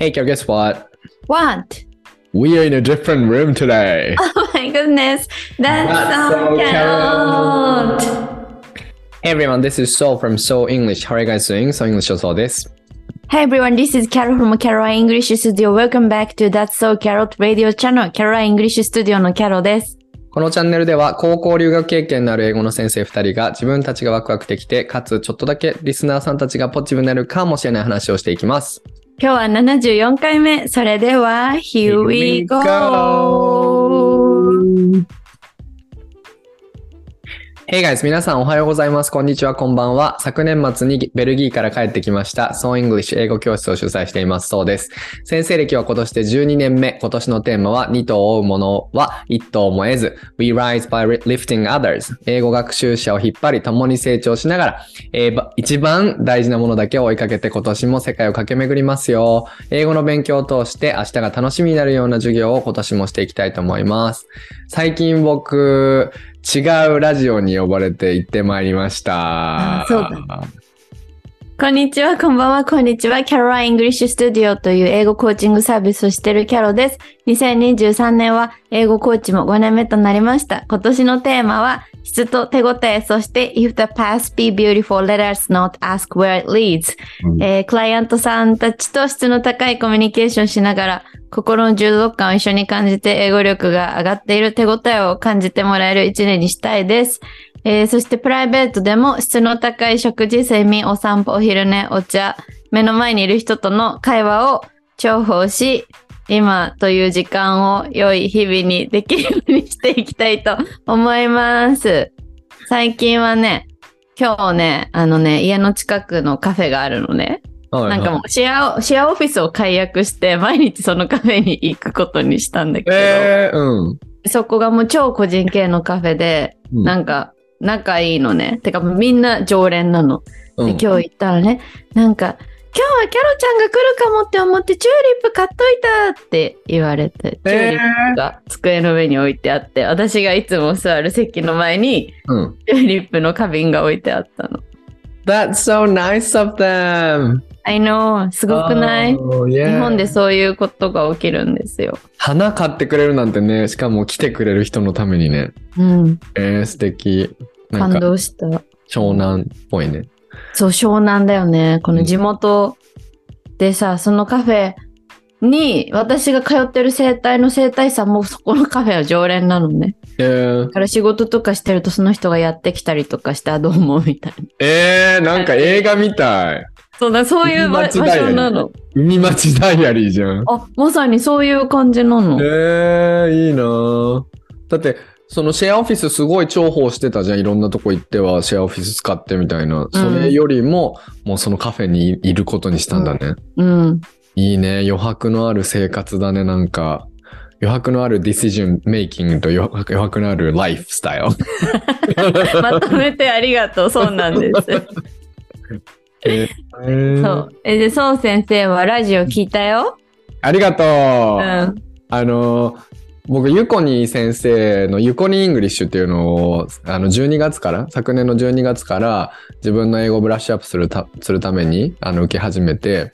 Hey, Carol, guess what? What? We are in a different room today. Oh my goodness. That's, so so cute. Hey everyone, this is Soul from Soul English. How are you guys doing? Soul English そうです。Hey everyone, this is Carol from Caroline English Studio. Welcome back to That's So Carol Radio Channel. Caroline English Studio の Carol です。このチャンネルでは高校留学経験のある英語の先生2人が自分たちがワクワクできて、かつちょっとだけリスナーさんたちがポジティブになるかもしれない話をしていきます。今日は74回目。それでは、Here we go! Hey guys! 皆さんおはようございます。こんにちは、こんばんは。昨年末にベルギーから帰ってきました、ソー English 英語教室を主催しています。そうです。先生歴は今年で12年目。今年のテーマは、二頭を追うものは一頭も得ず。We rise by lifting others. 英語学習者を引っ張り、共に成長しながら、一番大事なものだけを追いかけて今年も世界を駆け巡りますよ。英語の勉強を通して明日が楽しみになるような授業を今年もしていきたいと思います。最近僕、違うラジオに呼ばれて行ってまいりました。あそうだこんにちは、こんばんは、こんにちは。Caroline English Studio という英語コーチングサービスをしているキャロです。2023年は英語コーチも5年目となりました。今年のテーマは質と手応え、そして If the past be beautiful, let us not ask where it leads、うんえークライアントさんたちと質の高いコミュニケーションしながら心の充足感を一緒に感じて英語力が上がっている手応えを感じてもらえる一年にしたいです。えーそしてプライベートでも質の高い食事、睡眠、お散歩、お昼寝、お茶、目の前にいる人との会話を重宝し、今という時間を良い日々にできるようにしていきたいと思います。最近はね、今日ね、あのね、家の近くのカフェがあるのね。なんかもうシェア、シェアオフィスを解約して、毎日そのカフェに行くことにしたんだけど、えー、うん。そこがもう超個人系のカフェで、うんなんか仲いいのね。てかみんな常連なの。うんで今日行ったらね、なんか、今日はキャロちゃんが来るかもって思ってチューリップ買っといたって言われて、チューリップが机の上に置いてあって、私がいつも座る席の前にうん。チューリップの花瓶が置いてあったの。That's so nice of them! I know, すごくない、Oh, yeah. 日本でそういうことが起きるんですよ。花買ってくれるなんてね、しかも来てくれる人のためにね。うん、えー、素敵。なん感か、動した。湘南っぽいね。そう、湘南だよね。この地元でさ、そのカフェに、私が通ってる生態の生態さんもそこのカフェは常連なのね。えーだ、から仕事とかしてるとその人がやってきたりとかして、あ、どうも、みたいな。えー、なんか映画みたい。そうだ、そういう場所なの。海町ダイアリーじゃん。あ、まさにそういう感じなの。えー、いいなぁだって、そのシェアオフィスすごい重宝してたじゃん。いろんなとこ行ってはシェアオフィス使ってみたいな。それよりも、もうそのカフェにいることにしたんだね。うん。いいね。余白のある生活だね。なんか、余白のあるディシジョンメイキングと余白余白のあるライフスタイル。まとめてありがとう。そうなんです。えーそう。え、で、そう先生はラジオ聞いたよ。ありがとう。うん。あの、僕、ユコニー先生のユコニーイングリッシュっていうのを、あの、12月から、昨年の12月から自分の英語ブラッシュアップするたするために、あの、受け始めて、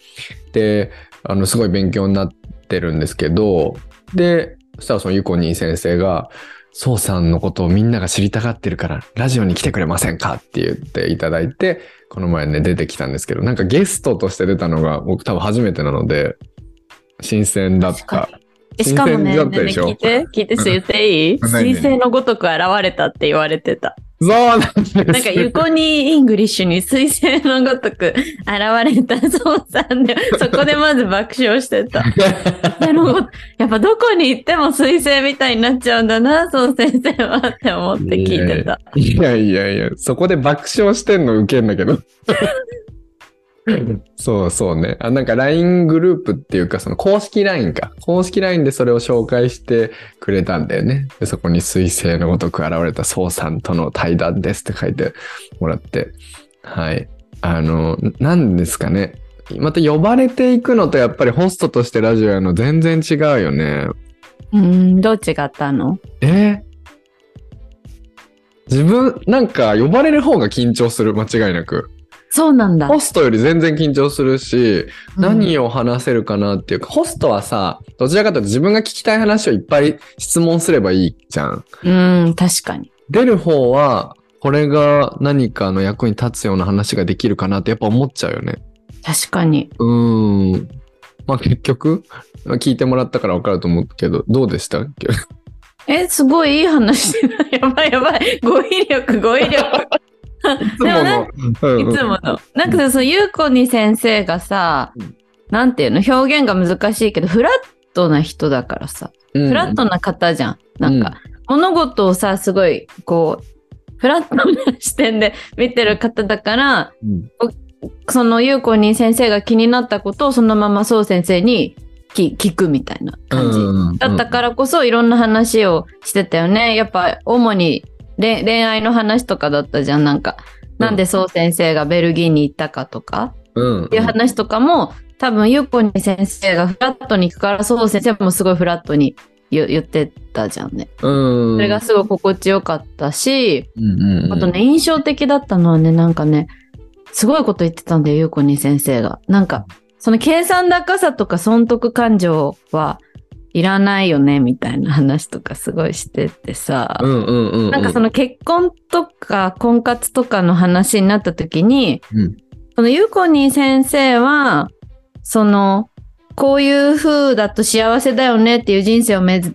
で、あの、すごい勉強になってるんですけど、で、そしたらそのユコニー先生が、そうさんのことをみんなが知りたがってるから、ラジオに来てくれませんかって言っていただいて、この前ね、出てきたんですけど、なんかゲストとして出たのが僕多分初めてなので、新鮮だった。えしかもね、ねね聞いて、聞いて、言っていい？うん何彗星のごとく現れたって言われてた。そうなんです。なんか、ユコニーイングリッシュに彗星のごとく現れたそうさんで、そこでまず爆笑してた。やっぱどこに行っても彗星みたいになっちゃうんだな、そう先生はって思って聞いてた。いやいやいや、そこで爆笑してんのウケんだけど。そうそうね。あ、なんか LINE グループっていうか、その公式 LINE か。公式 LINE でそれを紹介してくれたんだよね。で、そこに彗星のごとく現れた宋さんとの対談ですって書いてもらって。はい。あの、なんですかね。また呼ばれていくのとやっぱりホストとしてラジオやるの全然違うよね。うん、どう違ったの？え？自分、なんか呼ばれる方が緊張する、間違いなく。そうなんだ。ホストより全然緊張するし、うん何を話せるかなっていうか、ホストはさ、どちらかというと自分が聞きたい話をいっぱい質問すればいいじゃん。うん、確かに。出る方は、これが何かの役に立つような話ができるかなってやっぱ思っちゃうよね。確かに。うーん。まあ結局、まあ聞いてもらったから分かると思うけど、どうでした？っけえ、すごいいい話。やばいやばい。語彙力、語彙力。いつもの。うんうんいつもの。なんかさ、そのゆうこに先生がさうん、なんていうの、表現が難しいけど、フラットな人だからさ、うんフラットな方じゃん。なんか、物事をさ、すごい、こう、フラットな視点で見てる方だから、うんそのゆうこに先生が気になったことをそのままそう先生に聞聞くみたいな感じ。うんだったからこそいろんな話をしてたよね。やっぱ主に恋恋愛の話とかだったじゃん。なんか、なんでそう先生がベルギーに行ったかとか、うん。っていう話とかも、多分ゆうこに先生がフラットに行くから、そう先生もすごいフラットに言言ってたじゃんね。うん。それがすごい心地よかったし、うんうんうん、あとね、印象的だったのはね、なんかね、すごいこと言ってたんだよ、ゆうこに先生が。なんか、その計算高さとか損得感情はいらないよね、みたいな話とかすごいしててさ。うんうんうんうん。なんかその結婚とか婚活とかの話になった時に、うんそのゆうこに先生は、その、こういう風だと幸せだよねっていう人生を目指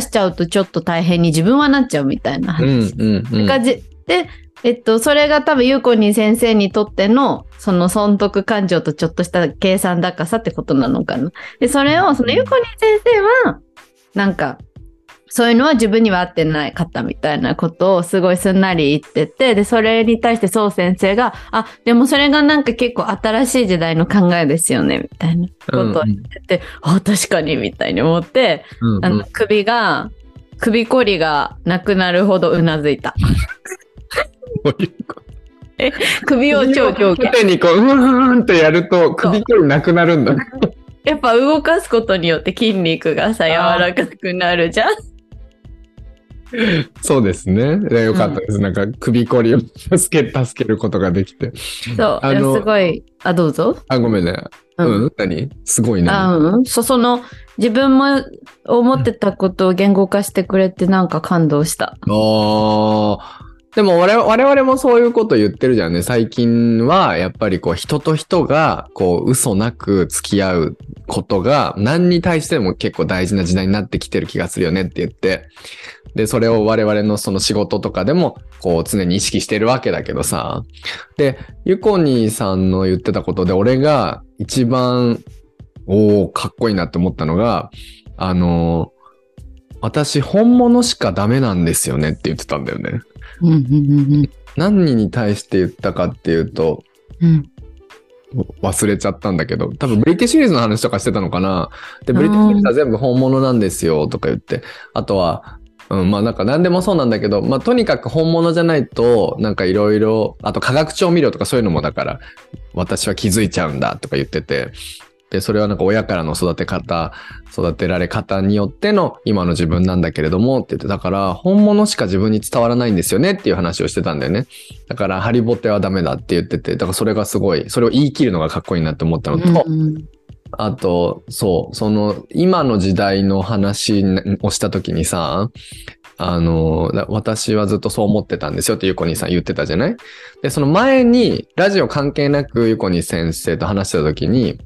しちゃうとちょっと大変に自分はなっちゃうみたいなうん話。うんうん。がじで、えっと、それが多分ゆうこに先生にとっての、その損得感情とちょっとした計算高さってことなのかな。で、それを、そのゆうこに先生は、なんか、そういうのは自分には合ってないかったみたいなことをすごいすんなり言ってて、で、それに対してそう先生が、あ、でもそれがなんか結構新しい時代の考えですよね、みたいなことを言ってて、あ、確かに、みたいに思って、うんうんあの、首が、首こりがなくなるほどうなずいた。こういうこと首を超上下。手にこう、うーんってやると首こりなくなるんだ。やっぱ動かすことによって筋肉がさ、柔らかくなるじゃん。そうですね。よかったです。なんか首こりを助け、助けることができて。そう。あのすごい。あ、どうぞ。あ、ごめんね。ううんん、何？すごいね。あうん。そ、その、自分も思ってたことを言語化してくれてなんか感動した。あーでも我々もそういうこと言ってるじゃんね。最近はやっぱりこう人と人がこう嘘なく付き合うことが何に対しても結構大事な時代になってきてる気がするよねって言って。で、それを我々のその仕事とかでもこう常に意識してるわけだけどさ。で、ゆこにーさんの言ってたことで俺が一番おーかっこいいなって思ったのが、あの私本物しかダメなんですよねって言ってたんだよね。うん、うん、うん、何に対して言ったかっていうと、うん。忘れちゃったんだけど、多分ブリティッシュリーズの話とかしてたのかな。で、ブリティッシュリーズは全部本物なんですよとか言って、あとは、うん、まあなんか何でもそうなんだけど、まあとにかく本物じゃないと、なんかいろいろ、あと化学調味料とかそういうのもだから、私は気づいちゃうんだとか言ってて、で、それはなんか親からの育て方、育てられ方によっての今の自分なんだけれどもって言って、だから本物しか自分に伝わらないんですよねっていう話をしてたんだよね。だからハリボテはダメだって言ってて、だからそれがすごい、それを言い切るのがかっこいいなって思ったのと、うんあと、そう、その、今の時代の話をしたときにさ、あの、だ私はずっとそう思ってたんですよってゆこにさん言ってたじゃない？で、その前に、ラジオ関係なくゆこに先生と話してたときに、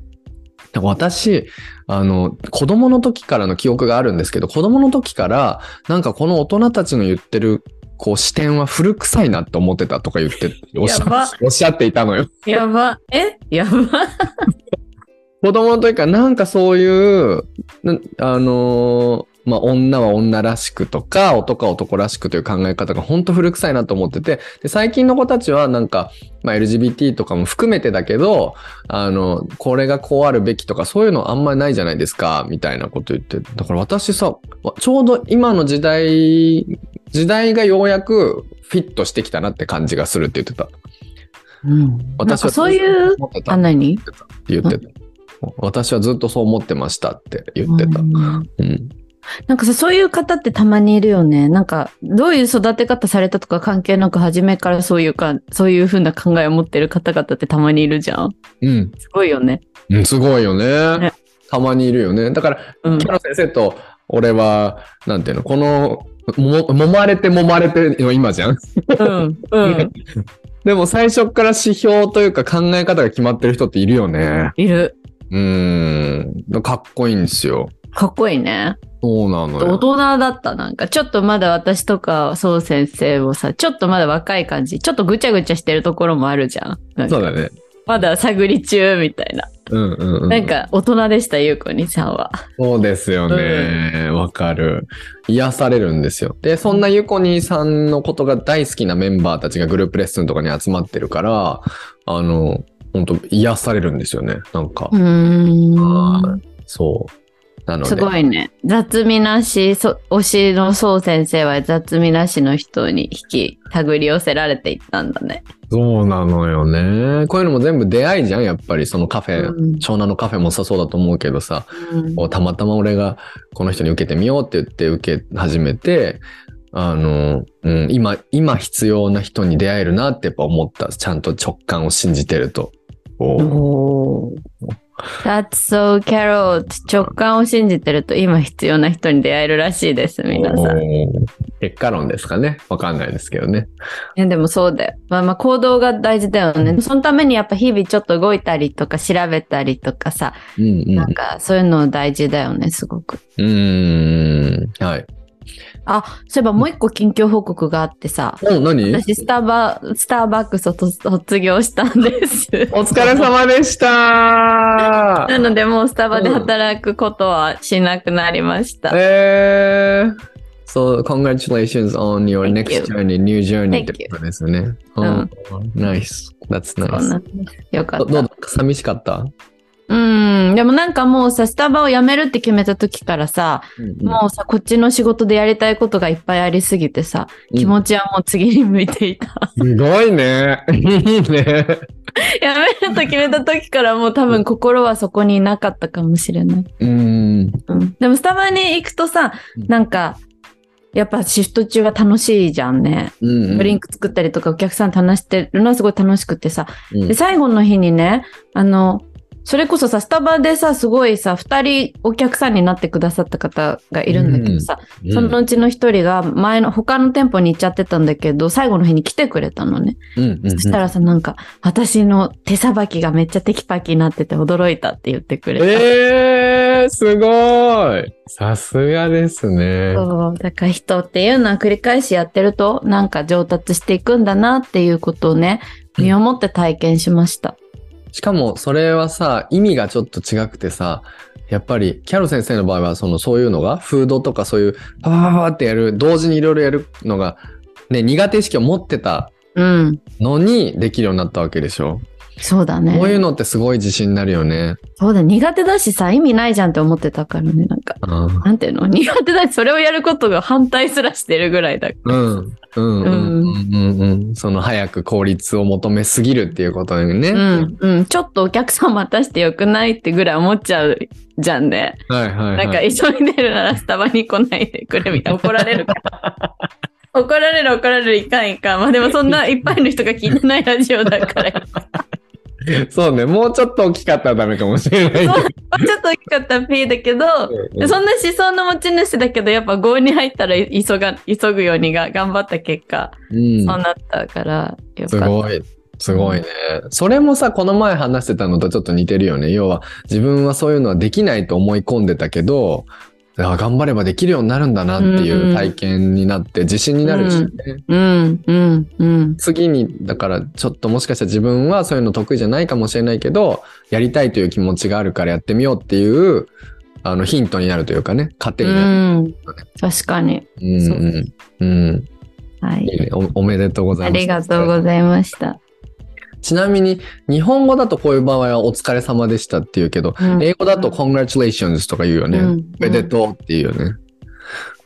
私、あの、子供の時からの記憶があるんですけど、子供の時から、なんかこの大人たちの言ってる、こう視点は古臭いなって思ってたとか言って、おっしゃおっしゃっていたのよ。やば。え？やば。子供の時からなんかそういう、なあのーまあ、女は女らしくとか、男は男らしくという考え方が本当古臭いなと思ってて、で最近の子たちはなんか、まあ、LGBT とかも含めてだけど、あの、これがこうあるべきとか、そういうのあんまりないじゃないですか、みたいなこと言って。だから私さ、ちょうど今の時代、時代がようやくフィットしてきたなって感じがするって言ってた。うん。私はかそういう、何？言ってた。私はずっとそう思ってましたって言ってた。うんうん。なんかさ、そういう方ってたまにいるよね。なんか、どういう育て方されたとか関係なく、初めからそういうか、そういう風な考えを持ってる方々ってたまにいるじゃん。うん。すごいよね。うんすごいよねねたまにいるよね。だから、うん先生と俺は、なんていうの、この、も、揉まれて揉まれての今じゃん。うん。うん。でも最初から指標というか考え方が決まってる人っているよね。いる。うーん。かっこいいんですよ。かっこいいね。そうなの大よ。人だった。なんか、ちょっとまだ私とか、そう先生もさ、ちょっとまだ若い感じ。ちょっとぐちゃぐちゃしてるところもあるじゃん。なんかそうだね。まだ探り中みたいな。うんうんうん。なんか、大人でした、ゆうこにさんは。そうですよね。わ、かる。癒されるんですよ。で、そんなゆこにさんのことが大好きなメンバーたちがグループレッスンとかに集まってるから、あの、本当癒されるんですよね。なんか、うーん。そう。なので。すごいね。雑味なし、そ推しのそう先生は雑味なしの人に引き、手繰り寄せられていったんだね。そうなのよね。こういうのも全部出会いじゃん、やっぱり。そのカフェ、うん湘南のカフェもさそうだと思うけどさ、うんたまたま俺がこの人に受けてみようって言って受け始めて、あの、うん、今、今必要な人に出会えるなってやっぱ思った。ちゃんと直感を信じてると。おー That's so carrot. 直感を信じてると今必要な人に出会えるらしいです、皆さん。結果論ですかね。わかんないですけどね。やでもそうだよ。まあまあ行動が大事だよね。そのためにやっぱ日々ちょっと動いたりとか調べたりとかさ、うんうん。なんかそういうの大事だよね、すごく。うーん。はい。あ、そういえばもう一個近況報告があってさ、お、何？私スタバ、スターバックスをと卒業したんです。お疲れ様でした なのでもうスタバで働くことはしなくなりました。えー、so congratulations on your Thank next you. journey, new journey ってことですね。うん Oh, nice. That's nice. よかったどどう。だ寂しかった、うん。でもなんかもうさ、スタバを辞めるって決めた時からさ、もうさ、こっちの仕事でやりたいことがいっぱいありすぎてさ、気持ちはもう次に向いていた。すごいね。いいね。辞めると決めた時からもう多分心はそこになかったかもしれない。うん。うん。でもスタバに行くとさ、なんか、やっぱシフト中は楽しいじゃんね。うんドリンク作ったりとかお客さんと話してるのはすごい楽しくてさ。うんで、最後の日にね、あの、それこそさ、スタバでさ、すごいさ、二人お客さんになってくださった方がいるんだけどさ、うんそのうちの一人が前の他の店舗に行っちゃってたんだけど、最後の日に来てくれたのね。うんうんそしたらさ、なんか、私の手さばきがめっちゃテキパキになってて驚いたって言ってくれた。えー、すごい。さすがですね。そう。だから人っていうのは繰り返しやってると、なんか上達していくんだなっていうことをね、身をもって体験しました。しかもそれはさ、意味がちょっと違くてさ、やっぱりキャロ先生の場合はそのそういうのがフードとかそういうパパパパってやる同時にいろいろやるのがね苦手意識を持ってたうん。のにできるようになったわけでしょ。そうだね。こういうのってすごい自信になるよね。そうだ、苦手だしさ、意味ないじゃんって思ってたからね、なんか。うんなんていうの？苦手だし、それをやることが反対すらしてるぐらいだから。うんうんうんうんうんその早く効率を求めすぎるっていうことだよね。うん、うん。ちょっとお客さん待たしてよくないってぐらい思っちゃうじゃんね。はいはい、はい。なんか急いでるならスタバに来ないでくれみたいな 怒られるから。怒られる怒られるいかんいかん。まあでもそんないっぱいの人が聞いてないラジオだから。そうね、もうちょっと大きかったらダメかもしれないけど。ちょっと大きかった P だけど、うんそんな思想の持ち主だけど、やっぱ5に入ったら急が、急ぐようにが頑張った結果、うんそうなったから、よかった。すごい。すごいね。それもさ、この前話してたのとちょっと似てるよね。要は、自分はそういうのはできないと思い込んでたけど、あ頑張ればできるようになるんだなっていう体験になって、自信になるしね。うん、うん、うん。次に、だから、ちょっともしかしたら自分はそういうの得意じゃないかもしれないけど、やりたいという気持ちがあるからやってみようっていう、あの、ヒントになるというかね、糧うになる。ん、確かに。うん、そううん、うん。はいい。いねお。おめでとうござあいます。りがとうございました。ちなみに、日本語だとこういう場合はお疲れ様でしたって言うけど、うん英語だと congratulations とか言うよね。うんおめでとうっていうよね。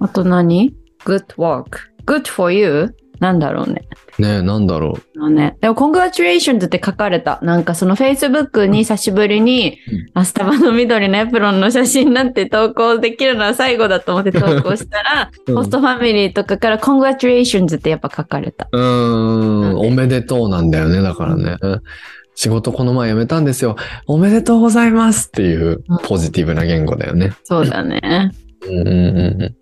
あと何 ?good work. good for you? なんだろうね。ねえ、なんだろあのね、でも、congratulations って書かれた。なんかその Facebook に久しぶりに、うんあスタバの緑のエプロンの写真なんて投稿できるのは最後だと思って投稿したら、うんホストファミリーとかから congratulations ってやっぱ書かれた。う。うーん、おめでとうなんだよね、だからね。仕事この前辞めたんですよ。おめでとうございますっていううんポジティブな言語だよね。そうだね。うんうんうんうん。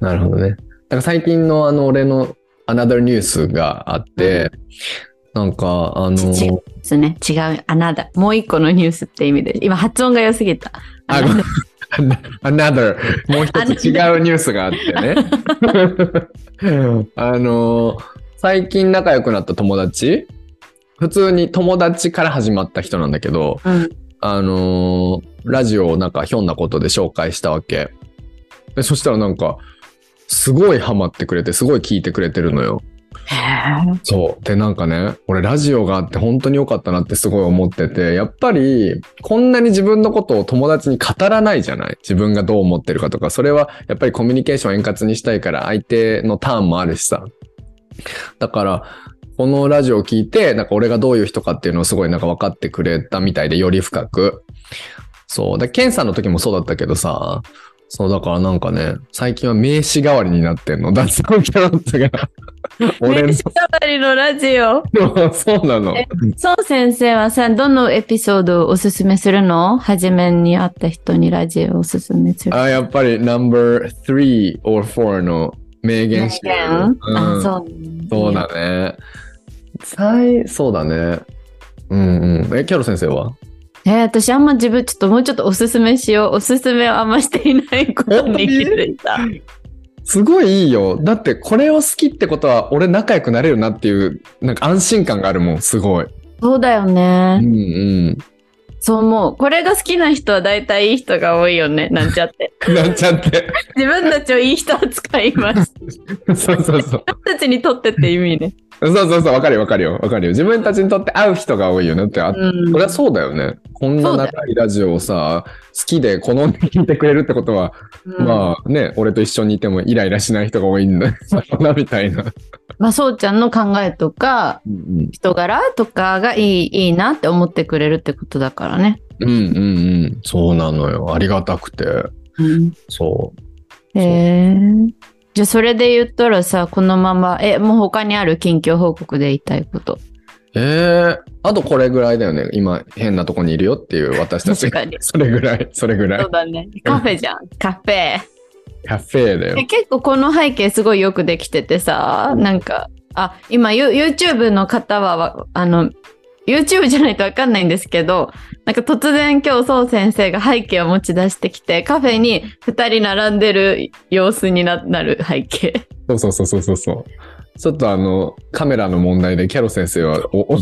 なるほどね。だから最近のあの俺の Another News があって、なんかあの、違うですね。違う。あなだ。もう一個のニュースって意味で。今発音が良すぎた。あごめん Another もう一つ違うニュースがあってね。あの、最近仲良くなった友達？普通に友達から始まった人なんだけど、うん。あのーラジオをなんかひょんなことで紹介したわけ。でそしたらなんか、すごいハマってくれて、すごい聞いてくれてるのよ。そう。で、なんかね、俺ラジオがあって本当に良かったなってすごい思ってて、やっぱり、こんなに自分のことを友達に語らないじゃない？自分がどう思ってるかとか、それはやっぱりコミュニケーションを円滑にしたいから相手のターンもあるしさ。だから、このラジオを聞いて、なんか俺がどういう人かっていうのをすごいなんか分かってくれたみたいで、より深く。そう。で、ケンさんの時もそうだったけどさ、そう、だからなんかね、最近は名詞代わりになってんの。脱音キャロットが。俺 の名刺代わりのラジオ。そうなの。えそう先生はさ、どのエピソードをおすすめするの？初めに会った人にラジオをおすすめする。あ、やっぱり No.3 or 4の名言集。あ、うん、そう。そうだね。最、そうだね。うんうん。え、キャロ先生は？えー私あんま自分ちょっともうちょっとおすすめしよう。おすすめをあんましていないことに気づいた。すごいいいよ。だってこれを好きってことは俺仲良くなれるなっていう、なんか安心感があるもん、すごい。そうだようね。んうん。そう思う。これが好きな人は大体いい人が多いよね。なんちゃって。なんちゃって。自分たちをいい人扱います。そうそうそう。自分たちにとってって意味ね。そうそうそう、わかるよわかるよ。わかるよ。自分たちにとって合う人が多いよねってあうん。そりゃそうだよね。こんな長いラジオをさ、好きで好んで聞いてくれるってことは、うんまあね、俺と一緒にいてもイライラしない人が多いんだな、みたいな。まあ、そうちゃんの考えとか、うん人柄とかがいい、いいなって思ってくれるってことだからね。うんうんうん。そうなのよ。ありがたくて。うん。そう。へえ。じゃあ、それで言ったらさ、このまま、え、もう他にある近況報告で言いたいこと。ええあとこれぐらいだよね。今、変なとこにいるよっていう私たち。それぐらい、それぐらいそう。だね。カフェじゃん。カフェ。カフェだよえ。結構この背景すごいよくできててさ、なんか、あ、今、ユ YouTube の方はわ、あの、YouTube じゃないとわかんないんですけど、なんか突然今日そう先生が背景を持ち出してきて、カフェに二人並んでる様子にななる背景。そうそうそうそうそうそう。ちょっとあの、カメラの問題でキャロ先生は、お、お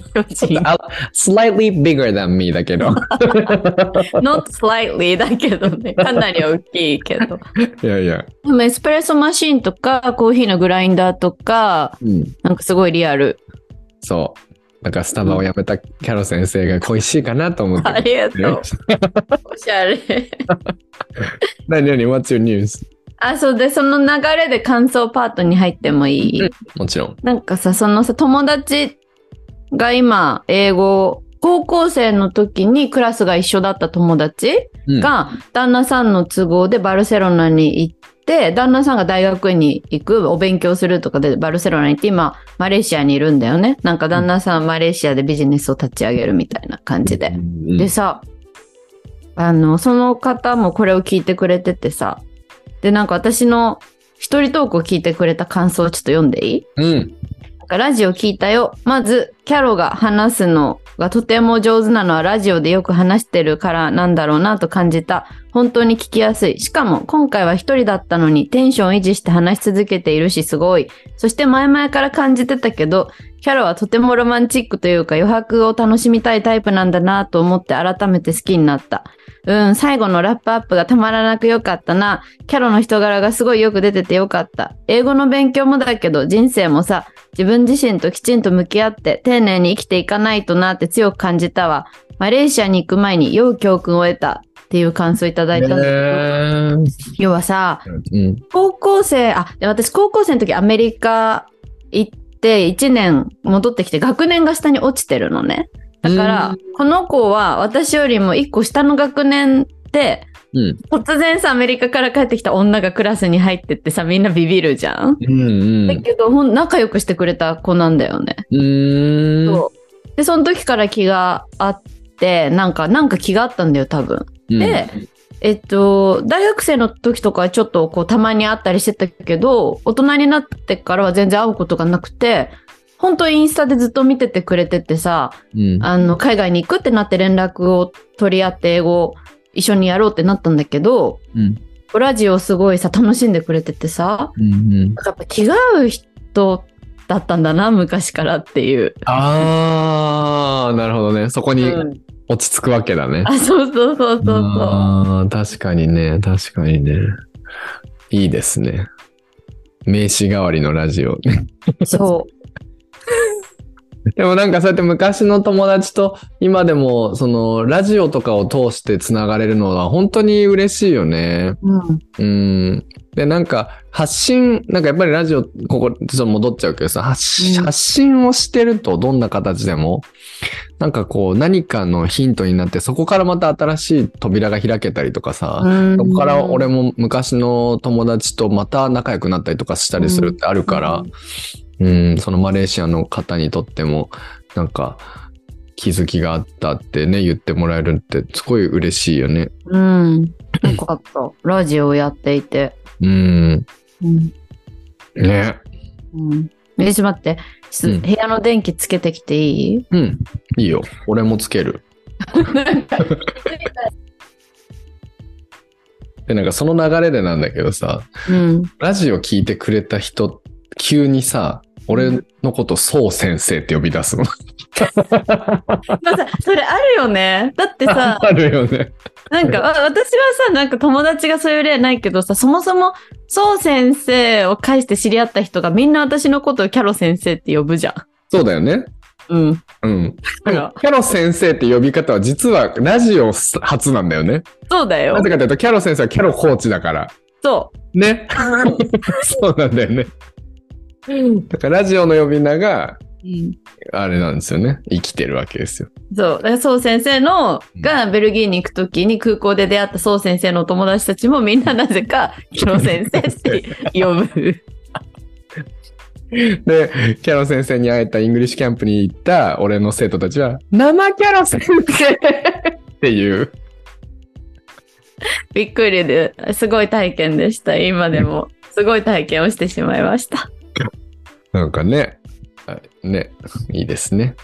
slightly bigger than me だけど。not slightly だけどね、かなり大きいけど。いやいや。でもエスプレッソマシンとか、コーヒーのグラインダーとか、うん。なんかすごいリアル。そう。だからスタバを辞めたキャロ先生が恋しいかなと思って。ありがとう。おしゃれ。何何 ?What's your news? あ、そうで、その流れで感想パートに入ってもいい、うんもちろん。なんかさ、そのさ、友達が今、英語、高校生の時にクラスが一緒だった友達うん、が、旦那さんの都合でバルセロナに行って、旦那さんが大学に行く、お勉強するとかでバルセロナに行って、今、マレーシアにいるんだよね。なんか旦那さん、マレーシアでビジネスを立ち上げるみたいな感じで。うんでさ、あの、その方もこれを聞いてくれててさ、で、なんか私の一人トークを聞いてくれた感想をちょっと読んでいい？うん。ラジオ聞いたよ。まず、キャロが話すのがとても上手なのはラジオでよく話してるからなんだろうなと感じた。本当に聞きやすい。しかも、今回は一人だったのにテンション維持して話し続けているし、すごい。そして前々から感じてたけど、キャロはとてもロマンチックというか余白を楽しみたいタイプなんだなと思って改めて好きになった。うん、最後のラップアップがたまらなく良かったな。キャロの人柄がすごいよく出ててよかった。英語の勉強もだけど人生もさ、自分自身ときちんと向き合って丁寧に生きていかないとなって強く感じたわ。マレーシアに行く前に良い教訓を得たっていう感想いただいたんだけど、へー要はさ、うん。高校生、あ、で私高校生の時アメリカ行って1年戻ってきて学年が下に落ちてるのね。だからうん、この子は私よりも1個下の学年で、うん。突然さ、アメリカから帰ってきた女がクラスに入ってってさ、みんなビビるじゃん。うんうん。だけど、ほん仲良くしてくれた子なんだよね。うーん。そうで、その時から気があって、なんか、なんか気があったんだよ、多分。うんで、えっと、大学生の時とかはちょっとこう、たまに会ったりしてたけど、大人になってからは全然会うことがなくて、本当インスタでずっと見ててくれててさ、うん。あの、海外に行くってなって連絡を取り合って英語を一緒にやろうってなったんだけど、うん。ラジオすごいさ、楽しんでくれててさ、うんうん。やっぱ気が合う人だったんだな、昔からっていう。あー、なるほどね。そこにうん落ち着くわけだね。あ、そうそうそうそうそう。あー確かにね、確かにね。いいですね。名刺代わりのラジオ。そでもなんかそうやって昔の友達と今でもそのラジオとかを通してつながれるのは本当に嬉しいよね。う。うん。うん。で、なんか発信、なんかやっぱりラジオ、ここちょっと戻っちゃうけどさ、発信をしてるとどんな形でも、なんかこう何かのヒントになってそこからまた新しい扉が開けたりとかさ、そこから俺も昔の友達とまた仲良くなったりとかしたりするってあるから、うん、そのマレーシアの方にとっても、なんか、気づきがあったってね、言ってもらえるって、すごい嬉しいよね。うん。よかった。ラジオをやっていて。うん。うん。ね。うん。え、ちょっと待って。すうん部屋の電気つけてきていい？うん。いいよ。俺もつける。で、なんかその流れでなんだけどさ、うん。ラジオ聞いてくれた人、急にさ、俺のこと、そう先生って呼び出すの。それあるよね。だってさ、あるよね。なんか、わ私はさ、なんか友達がそういう例ないけどさ、そもそも、そう先生を介して知り合った人がみんな私のことをキャロ先生って呼ぶじゃん。そうだよね。うん。うん。キャロ先生って呼び方は実はラジオ初なんだよね。そうだよなぜ。かというと、キャロ先生はキャロコーチだから。そね。そうなんだよね。だからラジオの呼び名が、う。うん。あれなんですよね。生きてるわけですよ。そう。だからそう先生の、うんがベルギーに行くときに空港で出会ったそう先生のお友達たちもみんななぜか、キャロ先生って 呼ぶ。で、キャロ先生に会えたイングリッシュキャンプに行った俺の生徒たちは、生キャロ先生っていう。びっくりで、すごい体験でした。今でも。すごい体験をしてしまいました。なんかね、はいね、いいですね。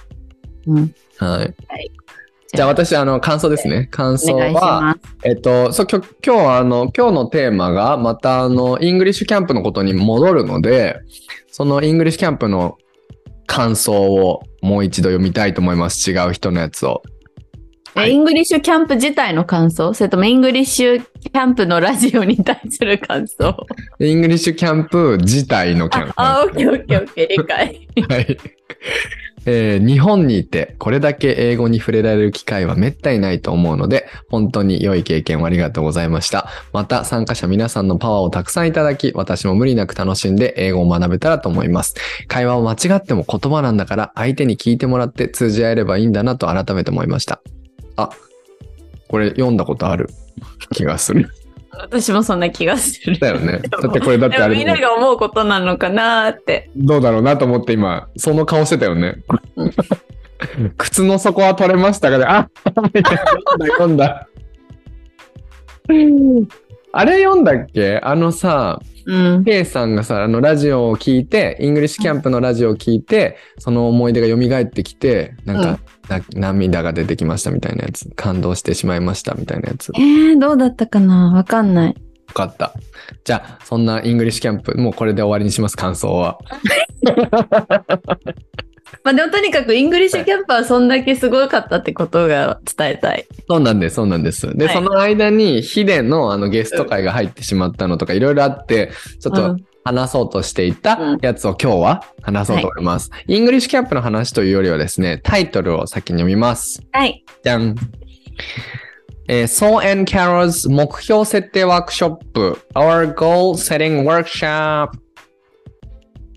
うん。はい。じゃあ私、あの、感想ですね。感想は。えっと、そう、今日、今日はあの、今日のテーマが、またあの、イングリッシュキャンプのことに戻るので、そのイングリッシュキャンプの感想をもう一度読みたいと思います。違う人のやつを。はいえイングリッシュキャンプ自体の感想？それともイングリッシュキャンプのラジオに対する感想？イングリッシュキャンプ自体のキャンプ。あ、あオッケーオッケーオッケー、理解。はい。えー日本にいてこれだけ英語に触れられる機会はめったにないと思うので本当に良い経験をありがとうございました。また参加者皆さんのパワーをたくさんいただき私も無理なく楽しんで英語を学べたらと思います。会話を間違っても言葉なんだから相手に聞いてもらって通じ合えればいいんだなと改めて思いました。あ、これ読んだことある 気がする。私もそんな気がする。だよね。だってこれだってあれみんなが思うことなのかなーって。どうだろうなと思って今、その顔してたよねうん。靴の底は取れましたかねあ、読んだ、読んだ。あれ読んだっけ？あのさ、うん。K さんがさ、あのラジオを聞いて、イングリッシュキャンプのラジオを聞いて、その思い出が蘇ってきて、なんか、な涙が出てきましたみたいなやつ。感動してしまいましたみたいなやつ。えー、どうだったかな？わかんない。よかった。じゃあ、そんなイングリッシュキャンプ、もうこれで終わりにします、感想は。まあでもとにかくイングリッシュキャンプはそんだけすごかったってことが伝えたい。そうなんです、そうなんです。で、はいその間にヒデのあのゲスト回が入ってしまったのとかいろいろあって、ちょっとうん話そうとしていたうんやつを今日は話そうと思います。イングリッシュキャンプの話というよりはですね、タイトルを先に読みます。はい。じゃん。えー、 Sou and Carol's 目標設定ワークショップ Our Goal Setting Workshop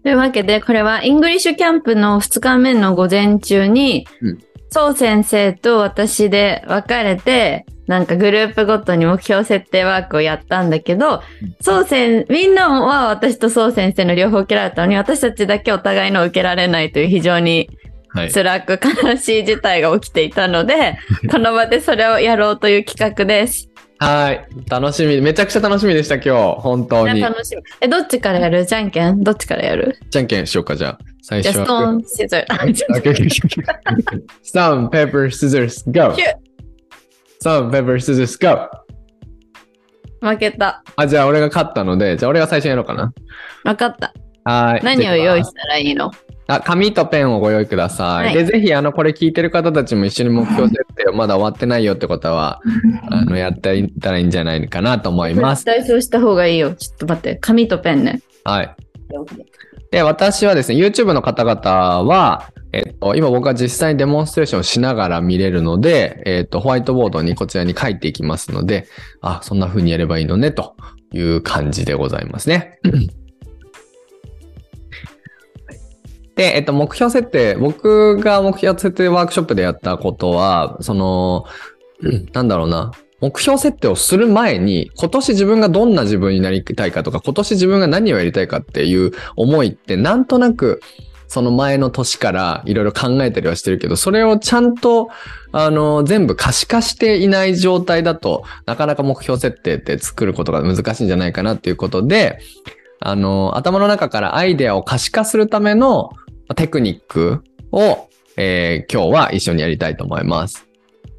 というわけで、これはイングリッシュキャンプの2日目の午前中に、うんそう先生と私で分かれて、なんかグループごとに目標設定ワークをやったんだけど、そう先、みんなは私とそう先生の両方受けられたのに、私たちだけお互いの受けられないという非常にはい。辛く悲しい事態が起きていたので、この場でそれをやろうという企画です。はい。楽しみ。めちゃくちゃ楽しみでした、今日。本当に。楽しみ。え、どっちからやる？じゃんけん？どっちからやる？じゃんけんしようか、じゃあ。最じゃあ、初ストーン、シザー。あちょっと Stone, paper, scissors, go! キュッ Stone, paper, scissors, go! 負けた。あ、じゃあ俺が勝ったので、じゃあ俺が最初にやろうかな。分かった。はい。何を用意じしたらいいの？ゃああ、紙とペンをご用意ください。はいで、ぜひ、あの、これ聞いてる方たちも一緒に目標設定を まだ終わってないよってことは、あの、やっていったらいいんじゃないかなと思います。絶対そうした方がいいよ。ちょっと待って。紙とペンね。はい。で、私はですね、YouTube の方々は、えっと、今僕は実際にデモンストレーションをしながら見れるので、えっと、ホワイトボードにこちらに書いていきますので、あ、そんな風にやればいいのね、という感じでございますね。で、えっと、目標設定、僕が目標設定ワークショップでやったことは、その、なんだろうな、目標設定をする前に、今年自分がどんな自分になりたいかとか、今年自分が何をやりたいかっていう思いって、なんとなく、その前の年からいろいろ考えたりはしてるけど、それをちゃんと、あの、全部可視化していない状態だと、なかなか目標設定って作ることが難しいんじゃないかなっていうことで、あの、頭の中からアイデアを可視化するためのテクニックを、えー今日は一緒にやりたいと思います。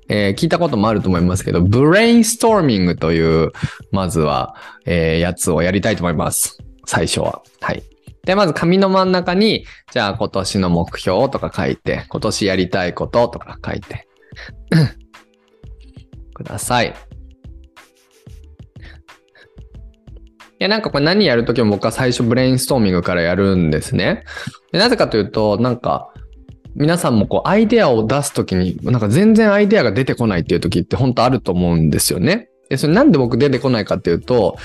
えー聞いたこともあると思いますけど、ブレインストーミングという、まずは、えーやつをやりたいと思います。最初は。はい。で、まず紙の真ん中に、じゃあ今年の目標とか書いて、今年やりたいこととか書いて、ください。いや、なんかこれ何やるときも僕は最初ブレインストーミングからやるんですね。でなぜかというと、なんか、皆さんもこうアイデアを出すときに、なんか全然アイデアが出てこないっていうときって本当あると思うんですよね。で、それなんで僕出てこないかっていうと、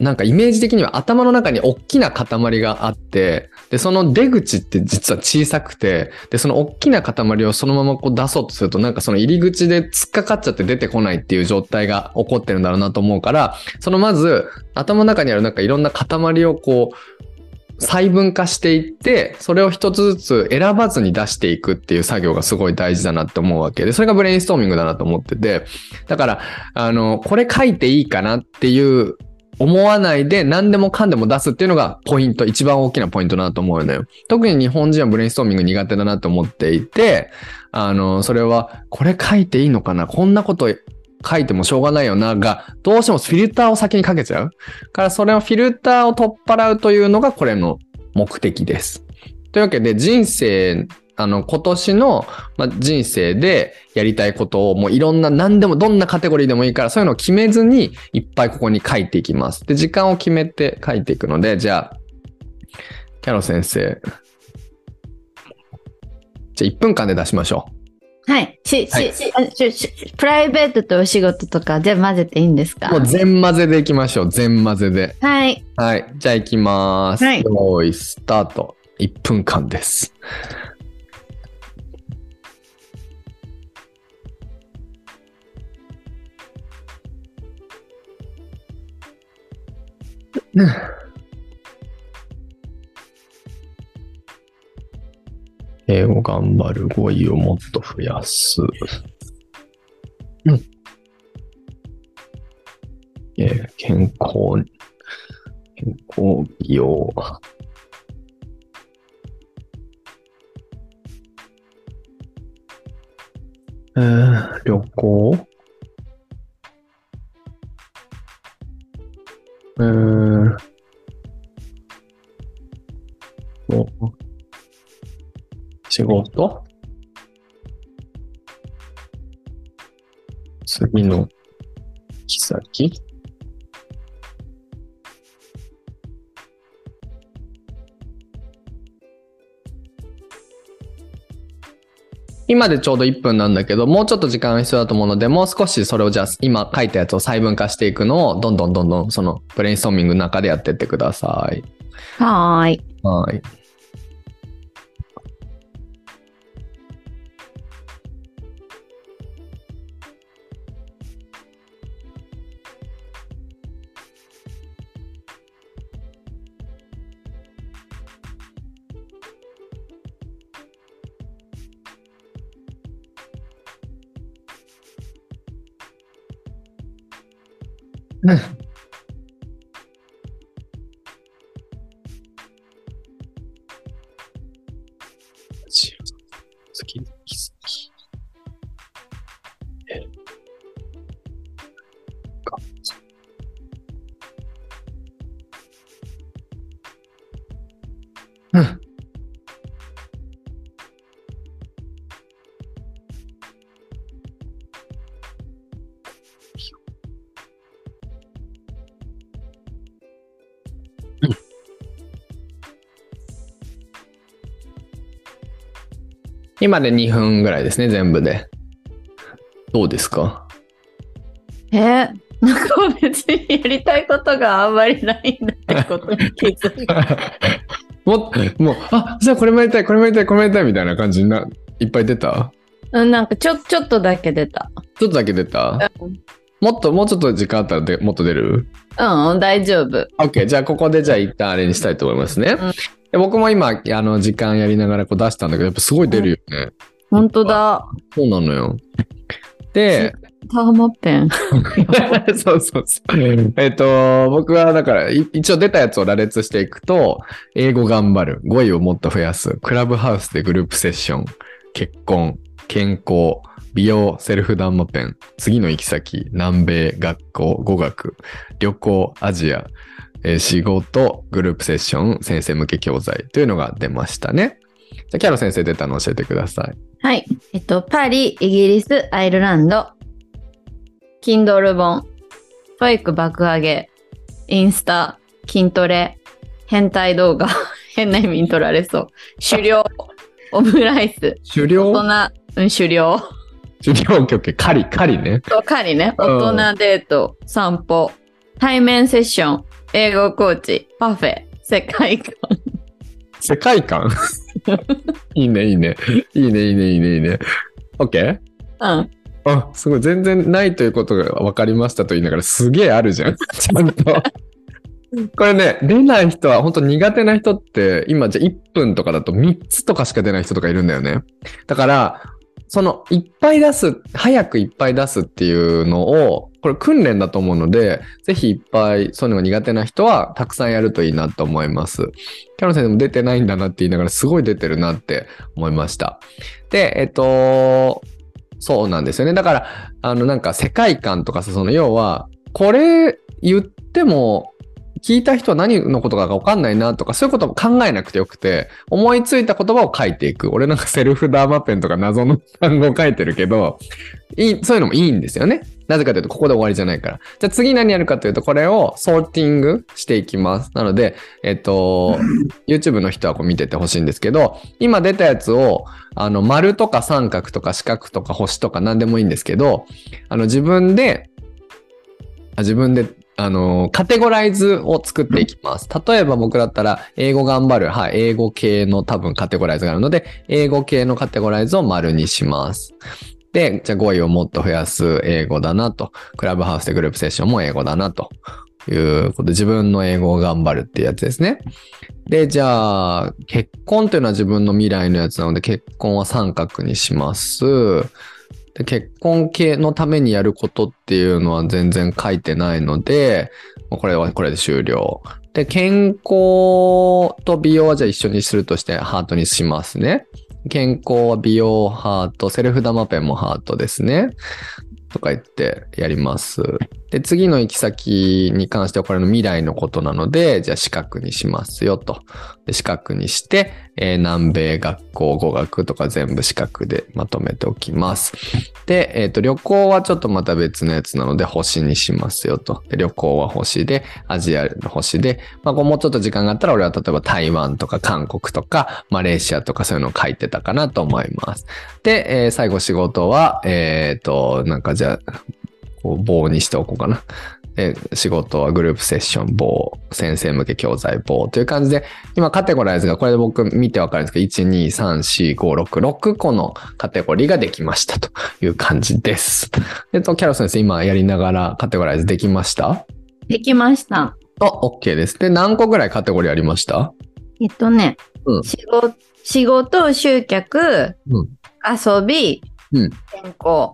なんかイメージ的には頭の中に大きな塊があって、で、その出口って実は小さくて、で、その大きな塊をそのままこう出そうとすると、なんかその入り口で突っかかっちゃって出てこないっていう状態が起こってるんだろうなと思うから、そのまず頭の中にあるなんかいろんな塊をこう、細分化していって、それを一つずつ選ばずに出していくっていう作業がすごい大事だなって思うわけ。で、それがブレインストーミングだなと思ってて、だから、あの、これ書いていいかなっていう思わないで何でもかんでも出すっていうのがポイント、一番大きなポイントだなと思うのよ。特に日本人はブレインストーミング苦手だなと思っていて、あの、それは、これ書いていいのかな？こんなこと書いてもしょうがないよな、が、どうしてもフィルターを先にかけちゃう。から、それをフィルターを取っ払うというのがこれの目的です。というわけで、人生、あの、今年の、ま、人生でやりたいことをもういろんな何でもどんなカテゴリーでもいいからそういうのを決めずにいっぱいここに書いていきます。で、時間を決めて書いていくので、じゃあ、キャロ先生。じゃあ1分間で出しましょうはい。し、はいし、しプライベートとお仕事とか全部混ぜていいんですか？う。もう全混ぜでいきましょう。全混ぜで。はい。はい。じゃあ行きます。はい、スタート。1分間です。英語頑張る語彙をもっと増やす。うん。えー健康、健康美容。えー、旅行えー、お仕事？次の行き先？今でちょうど1分なんだけど、もうちょっと時間が必要だと思うので、もう少しそれをじゃあ今書いたやつを細分化していくのを、どんどんどんどんそのブレインストーミングの中でやってってください。はーい。はい。うん。今で2分ぐらいですね、全部で。どうですか？えー なんか別にやりたいことがあんまりないんだってことに気づいた。もう、もう、あ、じゃあこれもやりたい、これもやりたい、これもやりたいみたいな感じにな、いっぱい出た？うん、なんかちょ、ちょっとだけ出た。ちょっとだけ出た？もっと、もうちょっと時間あったらでもっと出る？うん、大丈夫。?OK。じゃあここでじゃあ一旦あれにしたいと思いますね。うんで僕も今、あの、時間やりながらこう出したんだけど、やっぱすごい出るよね。本当だ。そうなのよ。で、ターマペン。そうそうそう。えっと、僕はだから、い一応出たやつを羅列していくと、英語頑張る、語彙をもっと増やす、クラブハウスでグループセッション、結婚、健康、美容、セルフダンマペン、次の行き先、南米、学校、語学、旅行、アジア、えー仕事、グループセッション、先生向け教材というのが出ましたね。じゃあ、キャロ先生出たの教えてください。はい。えっと、パリ、イギリス、アイルランド、Kindle 本、 TOEIC 爆上げ、インスタ、筋トレ、変態動画、変な意味に取られそう、狩猟、オムライス、狩猟？大人、うん、狩猟、狩猟局、狩り、狩りね。と狩りね、うん大人デート、散歩、対面セッション、英語コーチ、パフェ、世界観。世界観？いいね、いいね。いいね、いいね、いいね、いいね。OK? うん。あ、すごい。全然ないということが分かりましたと言いながらすげえあるじゃん。ちゃんと。これね、出ない人は、本当苦手な人って、今じゃ1分とかだと3つとかしか出ない人とかいるんだよね。だから、その、いっぱい出す、早くいっぱい出すっていうのを、これ訓練だと思うので、ぜひいっぱい、そういうのが苦手な人は、たくさんやるといいなと思います。キャロ先生も出てないんだなって言いながら、すごい出てるなって思いました。で、えっと、そうなんですよね。だから、あの、なんか世界観とかさ、その要は、これ言っても、聞いた人は何のことかが分かんないなとか、そういうことも考えなくてよくて、思いついた言葉を書いていく。俺なんかセルフダーマペンとか謎の単語を書いてるけど、いい、そういうのもいいんですよね。なぜかというと、ここで終わりじゃないから。じゃあ次何やるかというと、これをソーティングしていきます。なので、えっと、YouTube の人はこう見ててほしいんですけど、今出たやつを、あの、丸とか三角とか四角とか星とか何でもいいんですけど、あの、自分で、自分で、あの、カテゴライズを作っていきます。例えば僕だったら、英語頑張る。はい、英語系の多分カテゴライズがあるので、英語系のカテゴライズを丸にします。で、じゃあ語彙をもっと増やす英語だなと。クラブハウスでグループセッションも英語だなと。いうことで、自分の英語を頑張るっていうやつですね。で、じゃあ、結婚というのは自分の未来のやつなので、結婚は三角にします。で結婚系のためにやることっていうのは全然書いてないので、これはこれで終了。で、健康と美容はじゃあ一緒にするとしてハートにしますね。健康は美容ハート、セルフダマペンもハートですね。とか言ってやります。で、次の行き先に関してはこれの未来のことなので、じゃあ四角にしますよとで四角にして、えー南米学校語学とか全部四角でまとめておきます。で、えっ、と、旅行はちょっとまた別のやつなので星にしますよと。旅行は星で、アジアの星で、まあ、こうもうちょっと時間があったら俺は例えば台湾とか韓国とかマレーシアとかそういうのを書いてたかなと思います。で、えー最後仕事は、えっ、と、なんかじゃあ、こう棒にしておこうかな。で仕事はグループセッション棒、先生向け教材棒という感じで、今カテゴライズがこれで僕見てわかるんですけど、1、2、3、4、5、6、6個のカテゴリーができましたという感じです。えっと、キャロ先生、今やりながらカテゴライズできました？できました。あ、OK です。で、何個ぐらいカテゴリーありました？えっとね、うん仕事、仕事、集客、うん遊び、うん健康、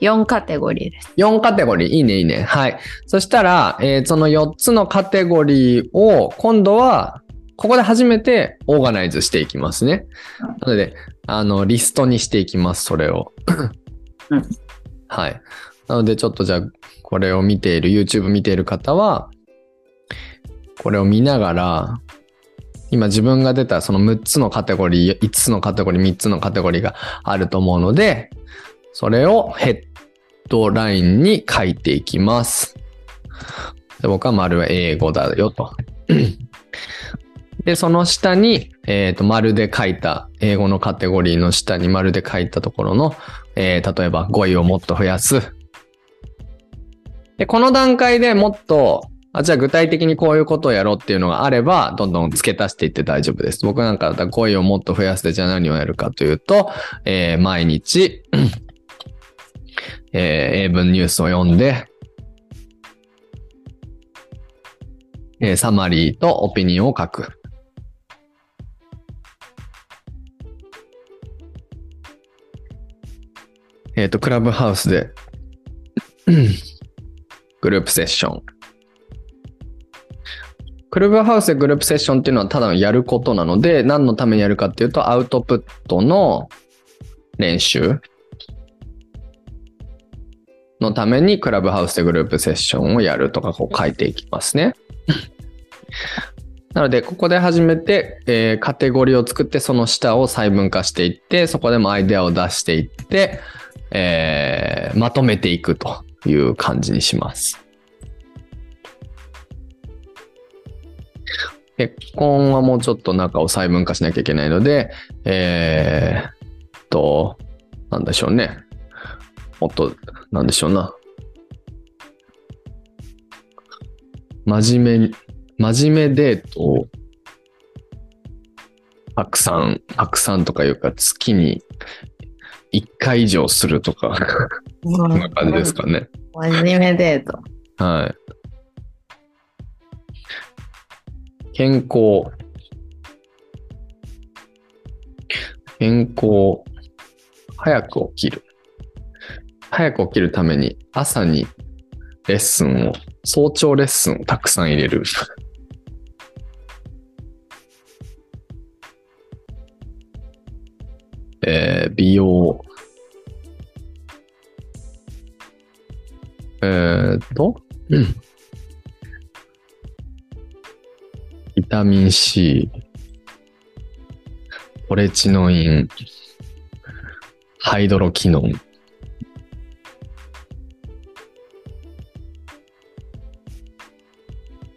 4カテゴリーです。4カテゴリー。いいね、いいね。はい。そしたら、えーその4つのカテゴリーを、今度は、ここで初めてオーガナイズしていきますね。なので、あの、リストにしていきます、それを。うんはい。なので、ちょっとじゃあ、これを見ている、YouTube 見ている方は、これを見ながら、今自分が出たその6つのカテゴリー、5つのカテゴリー、3つのカテゴリーがあると思うので、それをヘッドラインに書いていきます。で僕は丸は英語だよと。で、その下に、えっ、と、丸で書いた、英語のカテゴリーの下に丸で書いたところの、えー例えば語彙をもっと増やす。で、この段階でもっと、あ、じゃあ具体的にこういうことをやろうっていうのがあれば、どんどん付け足していって大丈夫です。僕なんかだったら語彙をもっと増やすで、じゃあ何をやるかというと、えー毎日、えー英文ニュースを読んで、えーサマリーとオピニオンを書く。えっ、と、クラブハウスで、グループセッション。クラブハウスでグループセッションっていうのはただのやることなので、何のためにやるかっていうと、アウトプットの練習のためにクラブハウスでグループセッションをやるとかこう書いていきますね。なので、ここで初めて、えーカテゴリーを作って、その下を細分化していって、そこでもアイデアを出していって、えーまとめていくという感じにします。結婚はもうちょっと中を細分化しなきゃいけないので、えーっと、なんでしょうね。もっと、なんでしょうな。真面目に、真面目デートを、たくさん、たくさんとかいうか、月に1回以上するとか、そんな感じですかね。真面目デート。はい。健康。健康。早く起きる。早く起きるために朝にレッスンを、早朝レッスンをたくさん入れる。えー美容。えーっと、う？ん。ビタミン C、ポレチノイン、ハイドロキノン。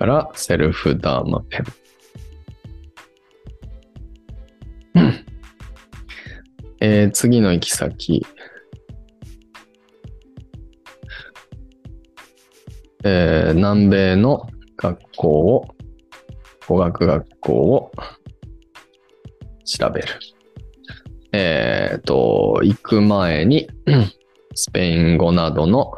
から、セルフダーマペン。うんえー次の行き先。えー南米の学校を、語学学校を調べる。えっ、と、行く前に、う んスペイン語などの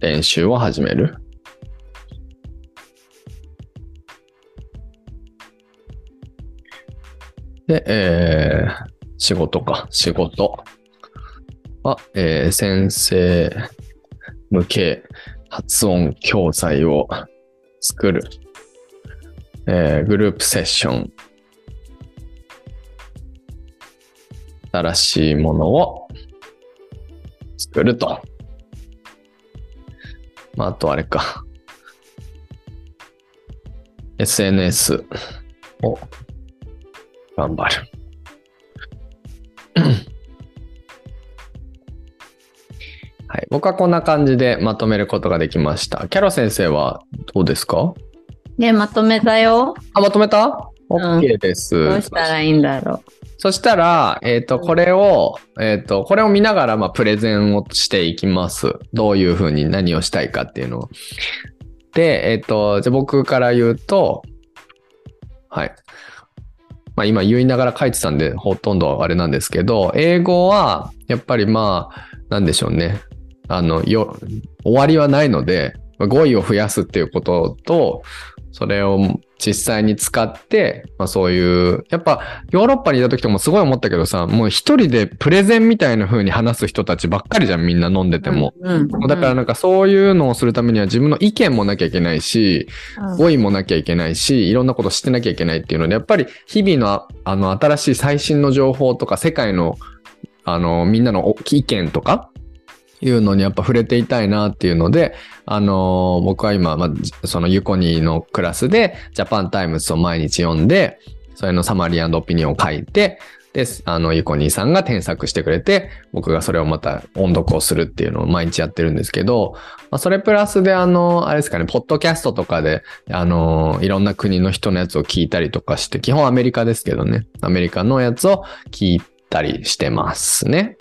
練習を始める。で、えー仕事か、仕事は、えー先生向け発音教材を作る。えーグループセッション。新しいものを作ると。まあ、あとあれか。SNS を頑張る。はい。僕はこんな感じでまとめることができました。キャロ先生はどうですか？で、まとめたよ。あ、まとめた？ん ?OK です。どうしたらいいんだろそしたら、えっ、と、これを、えっ、と、これを見ながら、まあ、プレゼンをしていきます。どういうふうに何をしたいかっていうのを。で、えっ、と、じゃあ僕から言うと、はい。まあ、今言いながら書いてたんで、ほとんどあれなんですけど、英語は、やっぱりまあ、なんでしょうね。あの、よ、終わりはないので、まあ語彙を増やすっていうことと、それを実際に使って、まあそういう、やっぱヨーロッパにいた時とかもすごい思ったけどさ、もう一人でプレゼンみたいな風に話す人たちばっかりじゃん、みんな飲んでう。ても。うん。だからなんかそういうのをするためには自分の意見もなきゃいけないし、うん語彙もなきゃいけないし、いろんなこと知ってなきゃいけないっていうので、やっぱり日々のああの新しい最新の情報とか世界のあのみんなの意見とかいうのにやっぱ触れていたいなっていうので、あの僕は今、まあ、そのユコニーのクラスでジャパンタイムズを毎日読んで、それのサマリーオピニオンを書いて、で、あの、ユコニーさんが添削してくれて、僕がそれをまた音読をするっていうのを毎日やってるんですけど、まあ、それプラスで、あの、あれですかね、ポッドキャストとかで、あの、いろんな国の人のやつを聞いたりとかして、基本アメリカですけどね、アメリカのやつを聞いたりしてますね。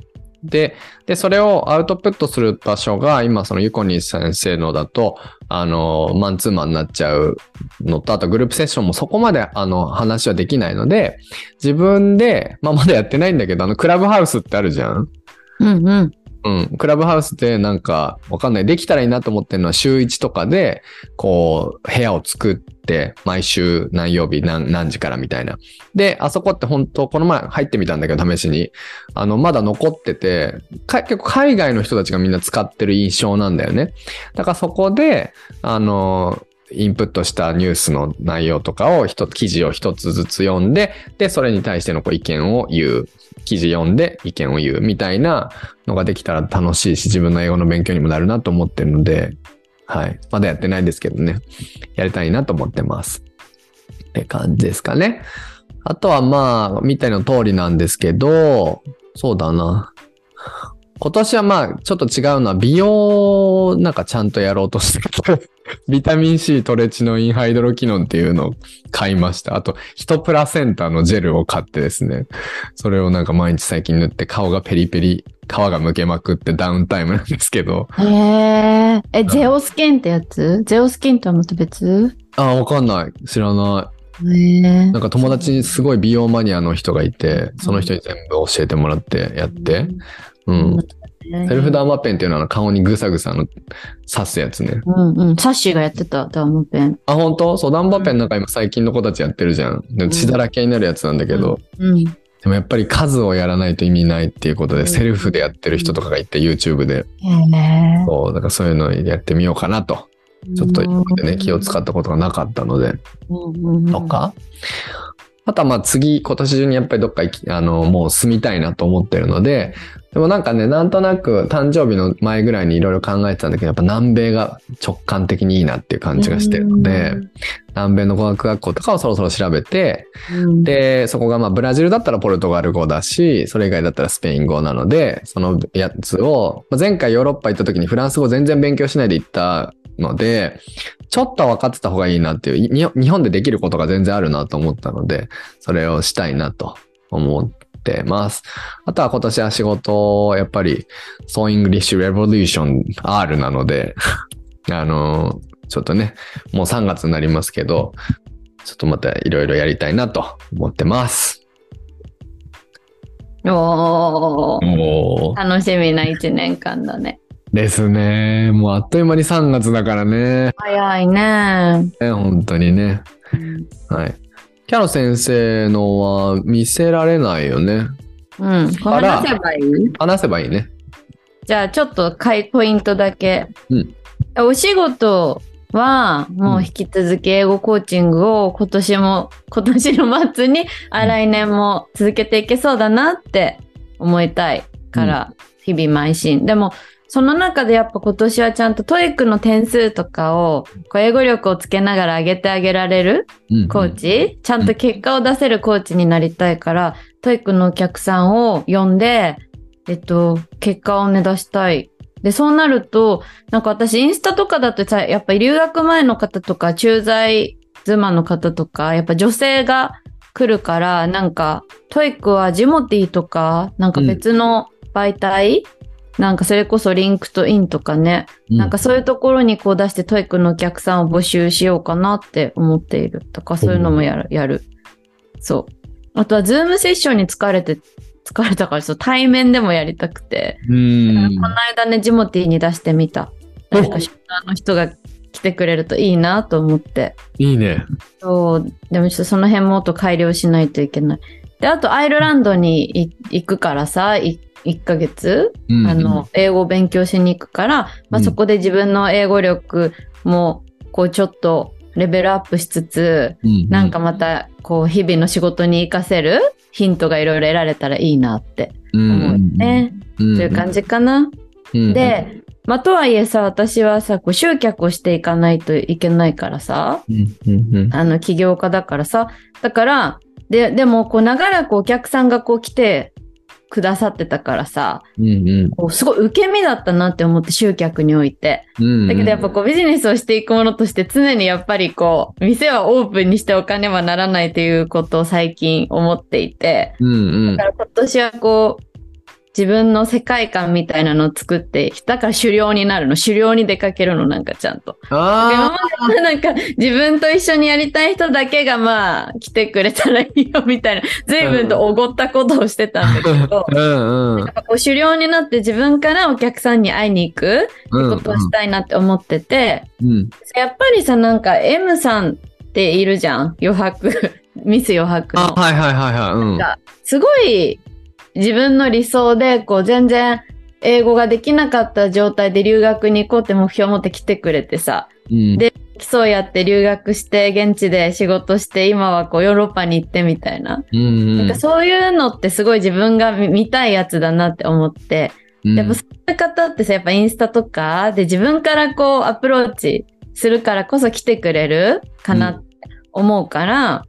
で、で、それをアウトプットする場所が、今、そのユコニー先生のだと、あの、マンツーマンになっちゃうのと、あとグループセッションもそこまで、あの、話はできないので、自分で、まあ、まだやってないんだけど、あの、クラブハウスってあるじゃんうんうん。うん。クラブハウスでなんか、わかんない。できたらいいなと思ってるのは週1とかで、こう、部屋を作って、毎週何曜日何何時からみたいな。で、あそこって本当この前入ってみたんだけど、試しに。あの、まだ残ってて、結構海外の人たちがみんな使ってる印象なんだよね。だからそこで、あの、インプットしたニュースの内容とかを一つ、記事を一つずつ読んで、で、それに対してのこう意見を言う。記事読んで意見を言うみたいなのができたら楽しいし、自分の英語の勉強にもなるなと思ってるので、はい。まだやってないですけどね。やりたいなと思ってます。って感じですかね。あとはまあ、見たいの通りなんですけど、そうだな。今年はまあ、ちょっと違うのは、美容をなんかちゃんとやろうとしてて、ビタミン C トレチノインハイドロキノンっていうのを買いました。あと、ヒトプラセンタのジェルを買ってですね、それをなんか毎日最近塗って顔がペリペリ、皮がむけまくってダウンタイムなんですけど、へえ。え、ゼオスキンってやつ？ゼオスキンとはまた別？ああ、わかんない。知らない。なんか友達にすごい美容マニアの人がいて、その人に全部教えてもらってやって、うん。セルフダーマペンっていうのは顔にぐさぐさの刺すやつね。うんうん。サッシーがやってた、ダーマペン。あ、本当？そう、ダンバペンなんか今最近の子たちやってるじゃん。でも血だらけになるやつなんだけど、うん。でもやっぱり数をやらないと意味ないっていうことで、うんセルフでやってる人とかがいて、YouTube で。へえ。そう、だからそういうのやってみようかなと。ちょっと今までね、気を使ったことがなかったので。うんうんとか、あとはまあ次、今年中にやっぱりどっか行き、あの、もう住みたいなと思ってるので、でもなんかね、なんとなく誕生日の前ぐらいにいろいろ考えてたんだけど、やっぱ南米が直感的にいいなっていう感じがしてるので、南米の語学学校とかをそろそろ調べて、うん、で、そこがまあブラジルだったらポルトガル語だし、それ以外だったらスペイン語なので、そのやつを、まあ前回ヨーロッパ行った時にフランス語全然勉強しないで行ったので、ちょっとは分かってた方がいいなっていう、い日日本でできることが全然あるなと思ったので、それをしたいなと思ってます。あとは今年は仕事、やっぱり、So English Revolution R なので、あの、ちょっとね、もう3月になりますけど、ちょっとまたいろいろやりたいなと思ってます。おーおー楽しみな一年間だね。ですね。もうあっという間に3月だからね。早いね。ね本当にね。はい。キャロ先生のは見せられないよね。うん。話せばいい？話せばいいね。じゃあちょっとかいポイントだけ。うんお仕事はもう引き続き英語コーチングを今年も、今年の末に、あ来年も続けていけそうだなって思いたいから、日々邁進。でも、その中でやっぱ今年はちゃんと TOEIC の点数とかを、こう英語力をつけながら上げてあげられるうんコーチ、ちゃんと結果を出せるコーチになりたいから、 TOEIC のお客さんを呼んで、えっと、結果をね、出したい。で、そうなると、なんか私、インスタとかだとさ、やっぱり留学前の方とか、駐在妻の方とか、やっぱ女性が来るから、なんか、 TOEIC はジモティーとか、なんか別の媒体、なんかそれこそ LinkedIn とかね、なんかそういうところにこう出して TOEIC のお客さんを募集しようかなって思っているとか、そういうのもやる。やるそう。あとはズームセッションに疲れて、疲れたからそう対面でもやりたくて、うん。この間ね、ジモティーに出してみた。誰かシューターの人が来てくれるといいなと思って。いいね。そう。でもちょっとその辺もっと改良しないといけない。で、あとアイルランドにい行くからさ、い1ヶ月うんあの、英語を勉強しに行くから、まあ、うん。そこで自分の英語力も、こう、ちょっとレベルアップしつつ、うんなんかまた、こう、日々の仕事に活かせるヒントがいろいろ得られたらいいなって思うね。とという感じかな。で、まあ、とはいえさ、私はさ、こう、集客をしていかないといけないからさ、うんうんうん。あの、起業家だからさ、だから、で、でも、こう、長らくお客さんがこう来てくださってたからさ、うんうんこうすごい受け身だったなって思って集客において。うんだけどやっぱこうビジネスをしていくものとして常にやっぱりこう店はオープンにしてお金はならないということを最近思っていて。うんうんだから今年はこう自分の世界観みたいなのを作って、だから狩猟になるの。狩猟に出かけるのなんかちゃんと。今あまではなんか自分と一緒にやりたい人だけがまあ来てくれたらいいよみたいな、随分とおごったことをしてたんだけどあ。、うんうん狩猟になって自分からお客さんに会いに行くってことをしたいなって思ってて、うんやっぱりさ、なんか M さんっているじゃん余白。ミス余白あの。はいはいはいはいうんがすごい自分の理想で、こう全然英語ができなかった状態で留学に行こうって目標を持って来てくれてさ、うん。で基礎やって留学して現地で仕事して今はこうヨーロッパに行ってみたいな。うんうん。なんかそういうのってすごい自分が見見たいやつだなって思って、うん。やっぱそういう方ってさ、やっぱインスタとかで自分からこうアプローチするからこそ来てくれるかなって思うから、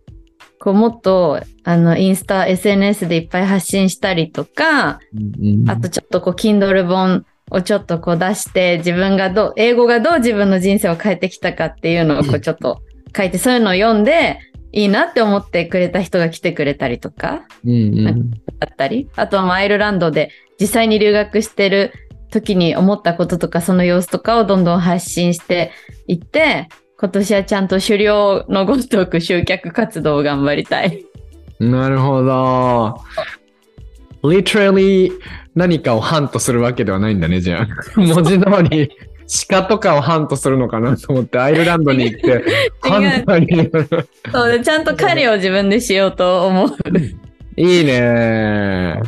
こうもっとあのインスタ、SNS でいっぱい発信したりとか、うんうんあとちょっとこう Kindle 本をちょっとこう出して自分がどう、英語がどう自分の人生を変えてきたかっていうのをこうちょっと書いて、そういうのを読んでいいなって思ってくれた人が来てくれたりとか、うんうん。だったり、あとはまあアイルランドで実際に留学してる時に思ったこととかその様子とかをどんどん発信していって、今年はちゃんと狩猟のごとく集客活動を頑張りたい。なるほど。literally 何かをハントするわけではないんだね、じゃあ。文字通り鹿とかをハントするのかなと思って、アイルランドに行って、ハンターに。そうで、ちゃんと狩りを自分でしようと思う。いいね。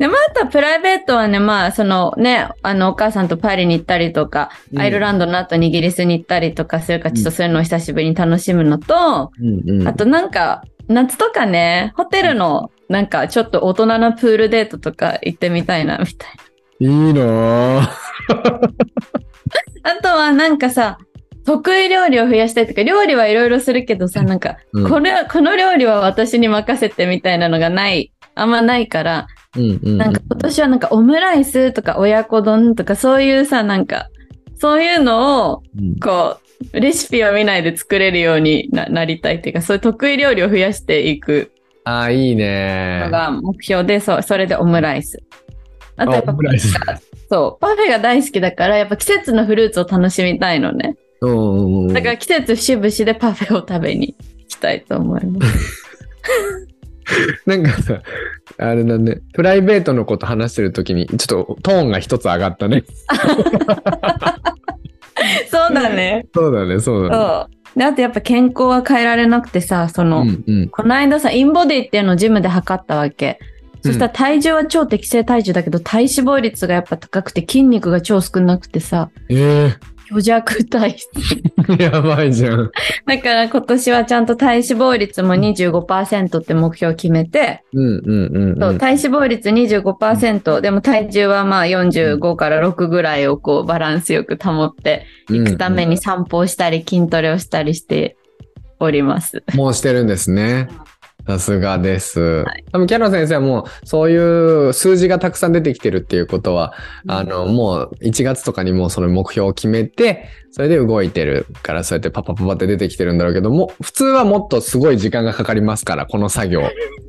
で、またプライベートはね、まあ、そのね、あの、お母さんとパリに行ったりとか、うん。アイルランドの後にイギリスに行ったりとかするから、ちょっとそういうのを久しぶりに楽しむのと、うんうん。あとなんか、夏とかね、ホテルのなんかちょっと大人なプールデートとか行ってみたいな、みたいいいな。あとはなんかさ、得意料理を増やしたいとか、料理はいろいろするけどさ、なんか、うん。これ、この料理は私に任せてみたいなのがない、あんまないから、うんうんなんか今年はなんかオムライスとか親子丼とかそういうさ、なんか、そういうのを、うんこう、レシピを見ないで作れるようにななりたいっていうか、そういう得意料理を増やしていくあー、いいねの。が目標で、そう、それでオムライス。あとやっぱそう、パフェが大好きだから、やっぱ季節のフルーツを楽しみたいのね。うんうんうんだから季節節々でパフェを食べに行きたいと思います。なんかさ、あれだね、プライベートのこと話してるときに、ちょっとトーンが一つ上がったね。そうだね。そうだね、そうだね。で、あとやっぱ健康は変えられなくてさ、その、うんうんこの間さ、インボディっていうのをジムで測ったわけ。そしたら体重は超適正体重だけど、体脂肪率がやっぱ高くて筋肉が超少なくてさ、ええ虚弱体質。やばいじゃん。だから今年はちゃんと体脂肪率も25%って目標を決めて、うんうんうん、うん。そう体脂肪率25%、でも体重はまあ45から6ぐらいをこうバランスよく保っていくために散歩をしたり筋トレをしたりしております。もうしてるんですね。さすがです。多分キャロ先生はもうそういう数字がたくさん出てきてるっていうことは、あの、もう1月とかにもうその目標を決めて、それで動いてるからそうやってパパパパって出てきてるんだろうけども、普通はもっとすごい時間がかかりますから、この作業。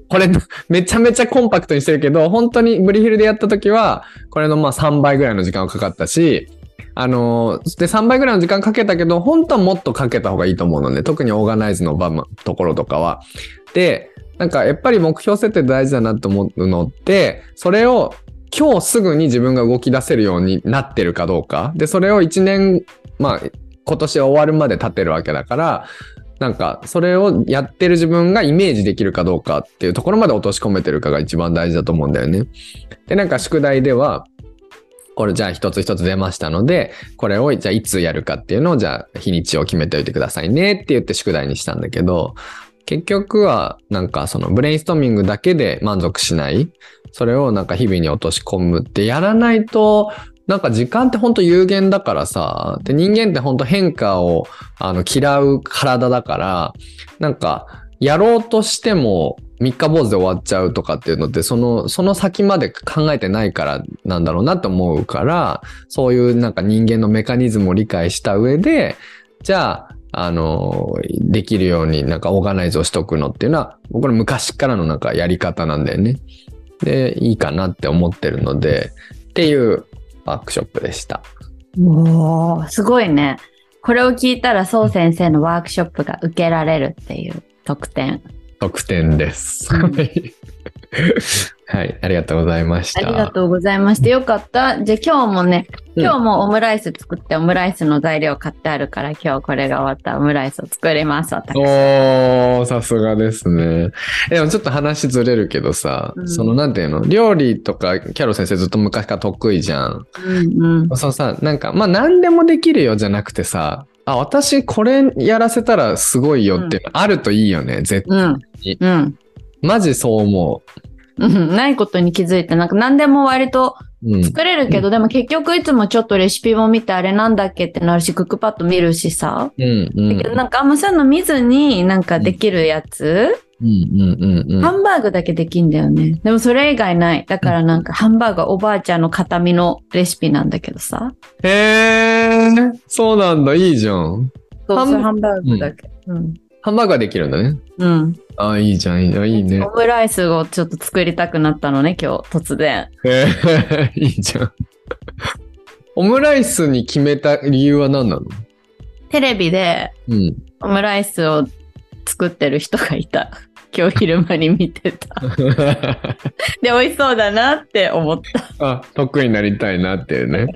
これめちゃめちゃコンパクトにしてるけど、本当にブリヒルでやった時は、これのまあ3倍ぐらいの時間がかかったし、あので、3倍ぐらいの時間かけたけど、本当はもっとかけた方がいいと思うので、特にオーガナイズの場のところとかは。で、なんかやっぱり目標設定大事だなと思うのって、それを今日すぐに自分が動き出せるようになってるかどうか。で、それを1年、まあ、今年終わるまで経ってるわけだから、なんか、それをやってる自分がイメージできるかどうかっていうところまで落とし込めてるかが一番大事だと思うんだよね。で、なんか宿題では、これじゃあ一つ一つ出ましたので、これをじゃあいつやるかっていうのをじゃあ日にちを決めておいてくださいねって言って宿題にしたんだけど、結局はなんかそのブレインストーミングだけで満足しない。それをなんか日々に落とし込むってやらないと、なんか時間ってほんと有限だからさ、で人間ってほんと変化をあの嫌う体だから、なんかやろうとしても三日坊主で終わっちゃうとかっていうのって、その、その先まで考えてないからなんだろうなと思うから、そういうなんか人間のメカニズムを理解した上で、じゃあ、あの、できるようになんかオーガナイズをしとくのっていうのは、僕の昔からのなんかやり方なんだよね。で、いいかなって思ってるので、っていうワークショップでした。おー、すごいね。これを聞いたら、そう先生のワークショップが受けられるっていう特典。得点です。うん はい。はい、ありがとうございました。ありがとうございました。よかった。じゃあ今日もね、うん今日もオムライス作って、オムライスの材料買ってあるから、今日これが終わったらオムライスを作ります、私。おー、さすがですね。えでもちょっと話ずれるけどさ、うんそのなんていうの、料理とかキャロ先生ずっと昔から得意じゃん。うんうん。そのさ、なんか、まあ何でもできるよじゃなくてさ、あ、私これやらせたらすごいよっていうのあるといいよね、絶対。うん。うん。マジそう思うん、ないことに気づいて、なんか何でも割とう。うん。作れるけど、でも結局いつもちょっとレシピも見てあれなんだっけってなるし、クックパッド見るしさ。うん、うん。だけどなんかあんまそういうの見ずになんかできるやつ、うん、うん、うん、うん。ハンバーグだけできんだよね。でもそれ以外ない。だからなんかハンバーグはおばあちゃんの形見のレシピなんだけどさ。へー、そうなんだ、いいじゃん。そう、ハンバーグだけ。うん。ハンバーグができるんだね。うん。あ、いいじゃん、いいあいいねオ。ムライスをちょっと作りたくなったのね、今日、突然。へ ーいいじゃん。オムライスに決めた理由は何なの？テレビでうん。オムライスを作ってる人がいた。今日昼間に見てた。で、美味しそうだなって思った。あ、得意になりたいなっていうね。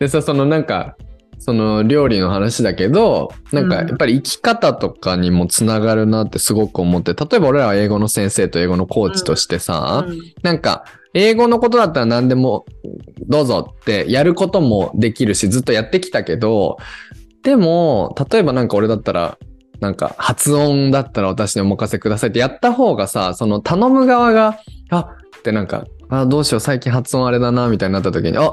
でさ、そのなんか、その料理の話だけど、なんかうん。やっぱり生き方とかにもつながるなってすごく思って、例えば俺らは英語の先生と英語のコーチとしてさ、うん。なんか、英語のことだったら何でもどうぞってやることもできるし、ずっとやってきたけど、でも、例えばなんか俺だったら、なんか発音だったら私にお任せくださいってやった方がさ、その頼む側が、あってなんか、あ、どうしよう最近発音あれだな、みたいになった時に、あ、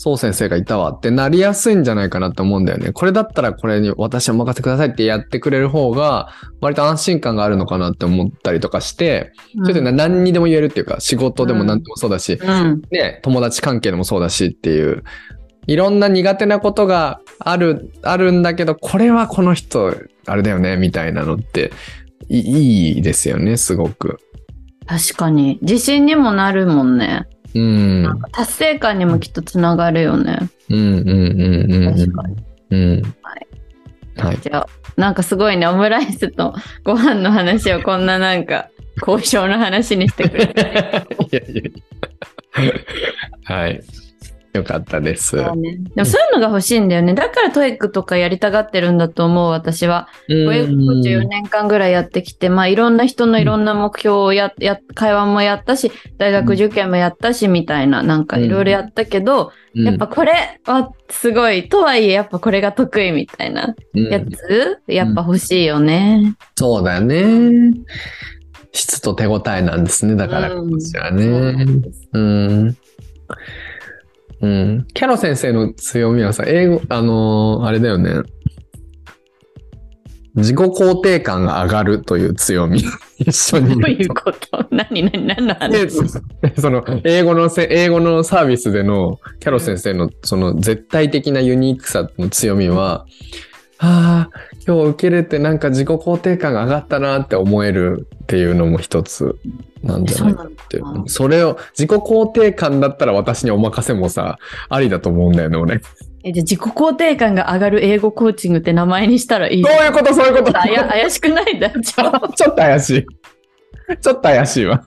そう先生がいたわってなりやすいんじゃないかなって思うんだよね。これだったらこれに私お任せくださいってやってくれる方が、割と安心感があるのかなって思ったりとかして、ちょっとね何にでも言えるっていうか、仕事でも何でもそうだし、うん。ね、友達関係でもそうだしっていう、いろんな苦手なことがある、あるんだけど、これはこの人、あれだよね、みたいなのって、いいいですよね、すごく。確かに。自信にもなるもんね。うん。達成感にもきっとつながるよね。うん、うん、うん、うん。確かに。うん。はい。はい。じゃあ、なんかすごいね、オムライスとご飯の話をこんななんか、交渉の話にしてくれて。いやいやいやはい。よかったです。ねでもそういうのが欲しいんだよね。だから TOEIC とかやりたがってるんだと思う、私は。英語コーチ4年間ぐらいやってきて、まあいろんな人のいろんな目標をや、や、会話もやったし、大学受験もやったし、みたいな、なんかいろいろやったけど、うんやっぱこれはすごい、とはいえやっぱこれが得意みたいなうんやつ、やっぱ欲しいよね。そうだよね。質と手応えなんですね。だから、うんこちらそうなね。うん。うん。キャロ先生の強みはさ、英語、あのーあれだよね。自己肯定感が上がるという強み。一緒にどういうこと？何何何ので話その英語のせ英語のサービスでのキャロ先生のその絶対的なユニークさの強みは、ああ、今日受けれてなんか自己肯定感が上がったなって思えるっていうのも一つなんじゃないかってそそれを自己肯定感だったら私にお任せもさ、ありだと思うんだよね、俺。えじゃあ自己肯定感が上がる英語コーチングって名前にしたらいいそういうこと、そういうこと。あや怪しくない？だ ちょちょっと怪しい。ちょっと怪しいわ。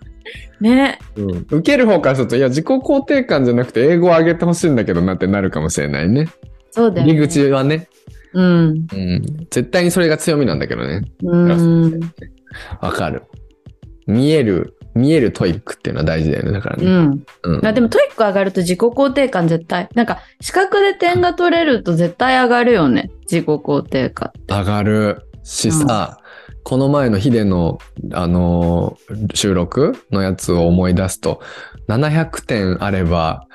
ね。うん、受ける方からすると、いや、自己肯定感じゃなくて英語を上げてほしいんだけどなってなるかもしれないね。そうだよ、ね。入り口はね。うん。うん。絶対にそれが強みなんだけどね。うん。わかる。見える、見える TOEIC っていうのは大事だよね。だからね。うん。うん。まあでも TOEIC 上がると自己肯定感絶対。なんか資格で点が取れると絶対上がるよね。自己肯定感。上がるしさ、この前のヒデの、あのー収録のやつを思い出すと、700点あれば、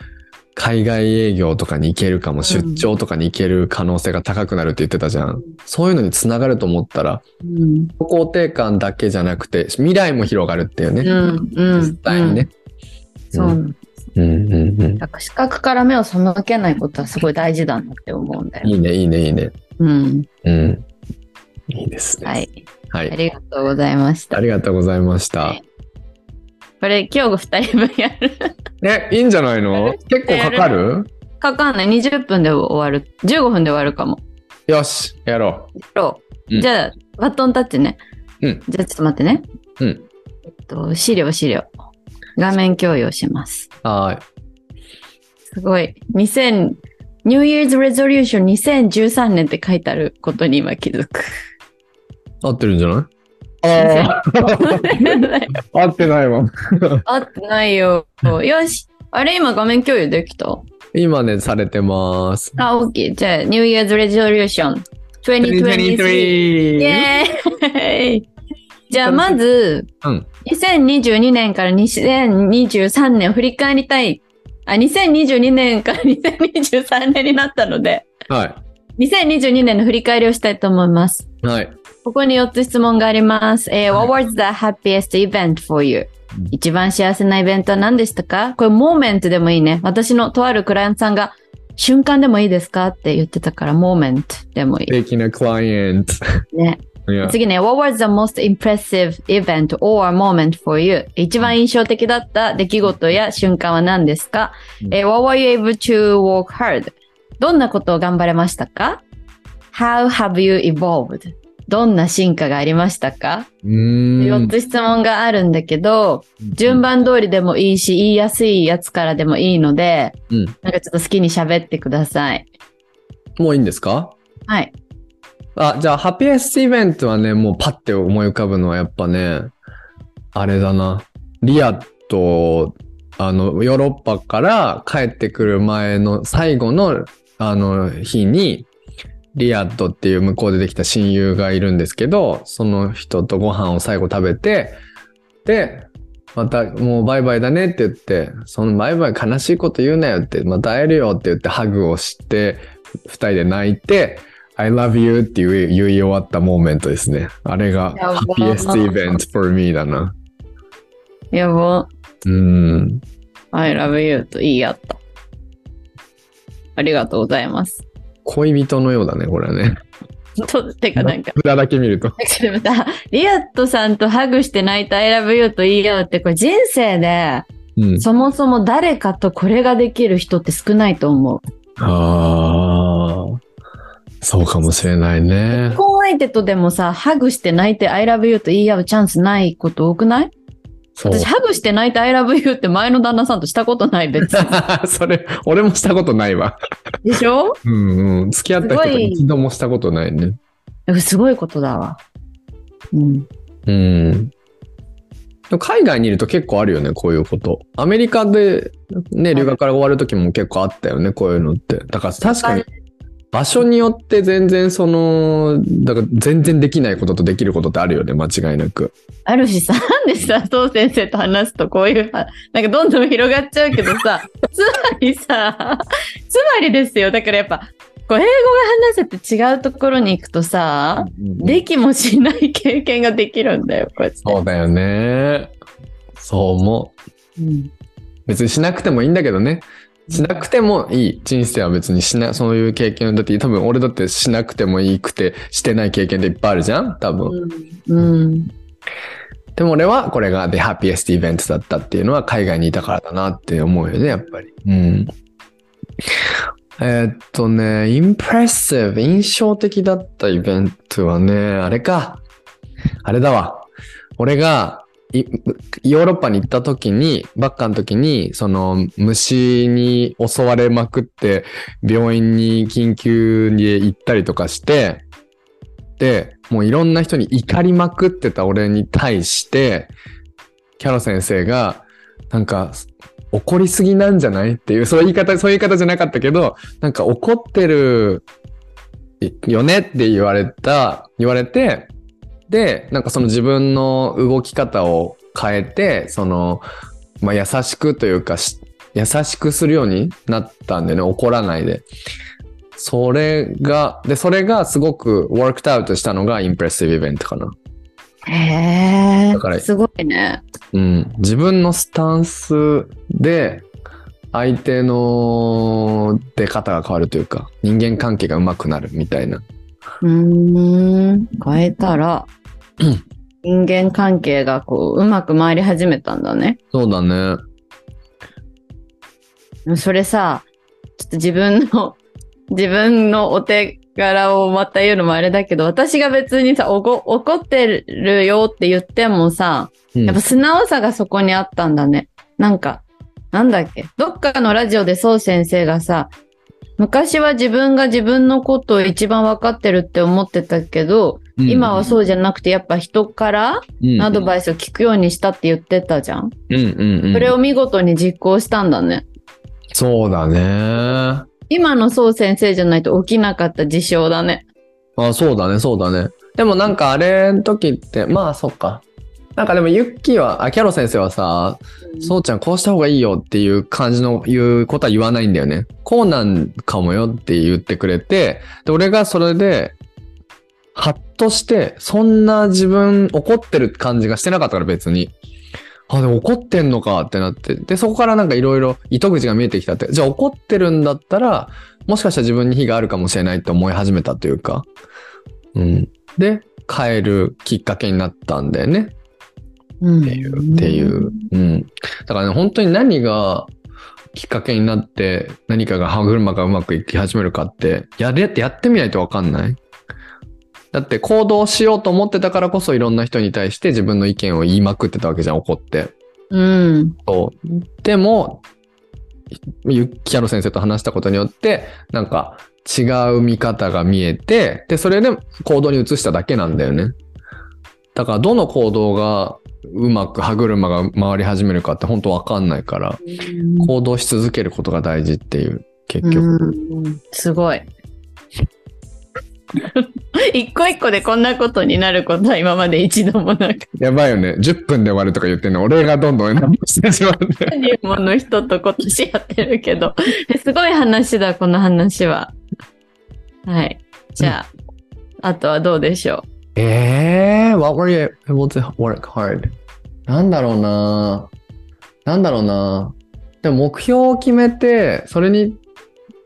海外営業とかに行けるかも、出張とかに行ける可能性が高くなるって言ってたじゃん。そういうのにつながると思ったら、うん。肯定感だけじゃなくて、未来も広がるっていうね。うん。うん。実際にね。そうなの。うんうんうん。だから視覚から目を背けないことはすごい大事だなって思うんだよ。いいね、いいね、いいね。うん。うん。いいですね。はい。はい。ありがとうございましたあ。りがとうございましたはい。これ、今日二人分やる。え、いいんじゃないの？結構かかる？かかんない。20分で終わる。15分で終わるかも。よし、やろそううんじゃあ、バトンタッチね。うんじゃあ、ちょっと待ってね。う。うん。えっと、資料、資料。画面共有します。はすごい。2000、New Year's Resolution 2013年って書いてあることに今気づく。い。合ってるんじゃない？あ合ってないわ。合ってないよ。よし。あれ今画面共有できた？今ね、されてます。あ、OK。じゃあ、New Year's Resolution 2023。イエーイじゃあ、まず、うん。2022年から2023年を振り返りたい。あ、2022年から2023年になったので、は2022年の振り返りをしたいと思います。い。はい。ここに4つ質問があります。えーはい What was the happiest event for you? 一番幸せなイベントは何でしたか？これ、モーメントでもいいね。私のとあるクライアントさんが、瞬間でもいいですか？って言ってたから、モーメントでもいい。素敵なクライアント。ね。いや次ね、What was the most impressive event or moment for you? 一番印象的だった出来事や瞬間は何ですか、うんえー What were you able to work hard? どんなことを頑張れましたか ?How have you evolved? どんな進化がありましたか、うー4ん。つ質問があるんだけど、順番通りでもいいし、言いやすいやつからでもいいので、うん。なんかちょっと好きに喋ってください。もういいんですか？はい。あ、じゃあ、ハピエストイベントはね、もうパッて思い浮かぶのはやっぱね、あれだな。リアと、あの、ヨーロッパから帰ってくる前の最後の、あの、日に、リアットっていう向こうでできた親友がいるんですけど、その人とご飯を最後食べて、で、またもうバイバイだねって言って、そのバイバイ悲しいこと言うなよって、また会えるよって言ってハグをして、二人で泣いて、I love you って言い言い終わったモーメントですね。あれがやば happiest event for me だな。やば。うん。I love you と言い合った。ありがとうございます。恋人のようだね、これはね。と、てかなんか、札だけ見ると。でもさリアットさんとハグして泣いた I love you と言い合うって、これ人生で、うん。そもそも誰かとこれができる人って少ないと思う。ああ。そうかもしれないね結。婚相手とでもさ、ハグして泣いて I love you と言い合うチャンスないこと多くない？私、ハグして泣いて I love you って前の旦那さんとしたことない、別に。それ、俺もしたことないわ。でしょ？うんうん。付き合った人と一度もしたことないね。すごいことだわ。うん。うん。海外にいると結構あるよね、こういうこと。アメリカでね、留学から終わる時も結構あったよね、こういうのって。だから確かに場所によって全然その、だから全然できないこととできることってあるよね、間違いなく。あるしさ、なんでさ、そう先生と話すとこういう、はなんかどんどん広がっちゃうけどさ、つまりさ、つまりですよ。だからやっぱ、こう英語が話せて違うところに行くとさ、できもしない経験ができるんだよ、こうやって。そうだよね。そう思う。うん別にしなくてもいいんだけどね。しなくてもいい。人生は別にしな、そういう経験だって、多分俺だってしなくてもいいくて、してない経験っていっぱいあるじゃん？多分。うん。でも俺はこれが The Happiest Event だったっていうのは海外にいたからだなって思うよね、やっぱり。うん。えーっとね、Impressive、印象的だったイベントはね、あれか。あれだわ。俺が、いヨーロッパに行った時に、バッカの時に、その虫に襲われまくって、病院に緊急に行ったりとかして、で、もういろんな人に怒りまくってた俺に対して、キャロ先生が、なんか、怒りすぎなんじゃないっていう、そういう言い方、そういう言い方じゃなかったけど、なんか怒ってるよねって言われた、言われて、で、なんかその自分の動き方を変えて、その、まあ、優しくというかし、優しくするようになったんだよね、怒らないで。それが、で、それがすごく worked out したのがインプレッシブイベントかな。へだからえ。すごいね。うん。自分のスタンスで、相手の出方が変わるというか、人間関係が上手くなるみたいな。うーん。変えたら、人間関係がこう、うまく回り始めたんだね。そうだね。それさ、ちょっと自分の、自分のお手柄をまた言うのもあれだけど、私が別にさ、おご怒ってるよって言ってもさ、うんやっぱ素直さがそこにあったんだね。なんか、なんだっけ、どっかのラジオでそう先生がさ、昔は自分が自分のことを一番分かってるって思ってたけど、今はそうじゃなくてやっぱ人からうんアドバイスを聞くようにしたって言ってたじゃん。うんうんうん。それを見事に実行したんだね。そうだね。今のそう先生じゃないと起きなかった事象だね。あ、そうだね、そうだね。でもなんかあれの時って、まあそっか。なんかでもユッキーは、あ、キャロ先生はさ、そうちゃんこうした方がいいよっていう感じの言うことは言わないんだよね。こうなんかもよって言ってくれて、で、俺がそれで、ハッとして、そんな自分怒ってる感じがしてなかったから別に。あ、でも怒ってんのかってなって。で、そこからなんかいろいろ糸口が見えてきたって。じゃあ怒ってるんだったら、もしかしたら自分に非があるかもしれないって思い始めたというか。うん。で、変えるきっかけになったんだよね。うんっていう、っていう。うん。だからね、本当に何がきっかけになって、何かが歯車がうまくいき始めるかって、やれってやってみないとわかんないだって行動しようと思ってたからこそいろんな人に対して自分の意見を言いまくってたわけじゃん、怒って。うん。そう。でも、ゆキャロ先生と話したことによって、なんか違う見方が見えて、で、それで行動に移しただけなんだよね。だから、どの行動がうまく歯車が回り始めるかって本当わかんないから、行動し続けることが大事っていう、結局。うんすごい。一個一個でこんなことになることは今まで一度もなくやばいよね。10分で終わるとか言ってんの、俺がどんどん何もしてしまうんで。何人もの人と今年やってるけど、すごい話だ、この話は。はい。じゃあ、あとはどうでしょえー、what were you able to work hard? なんだろうななんだろうなでも目標を決めて、それに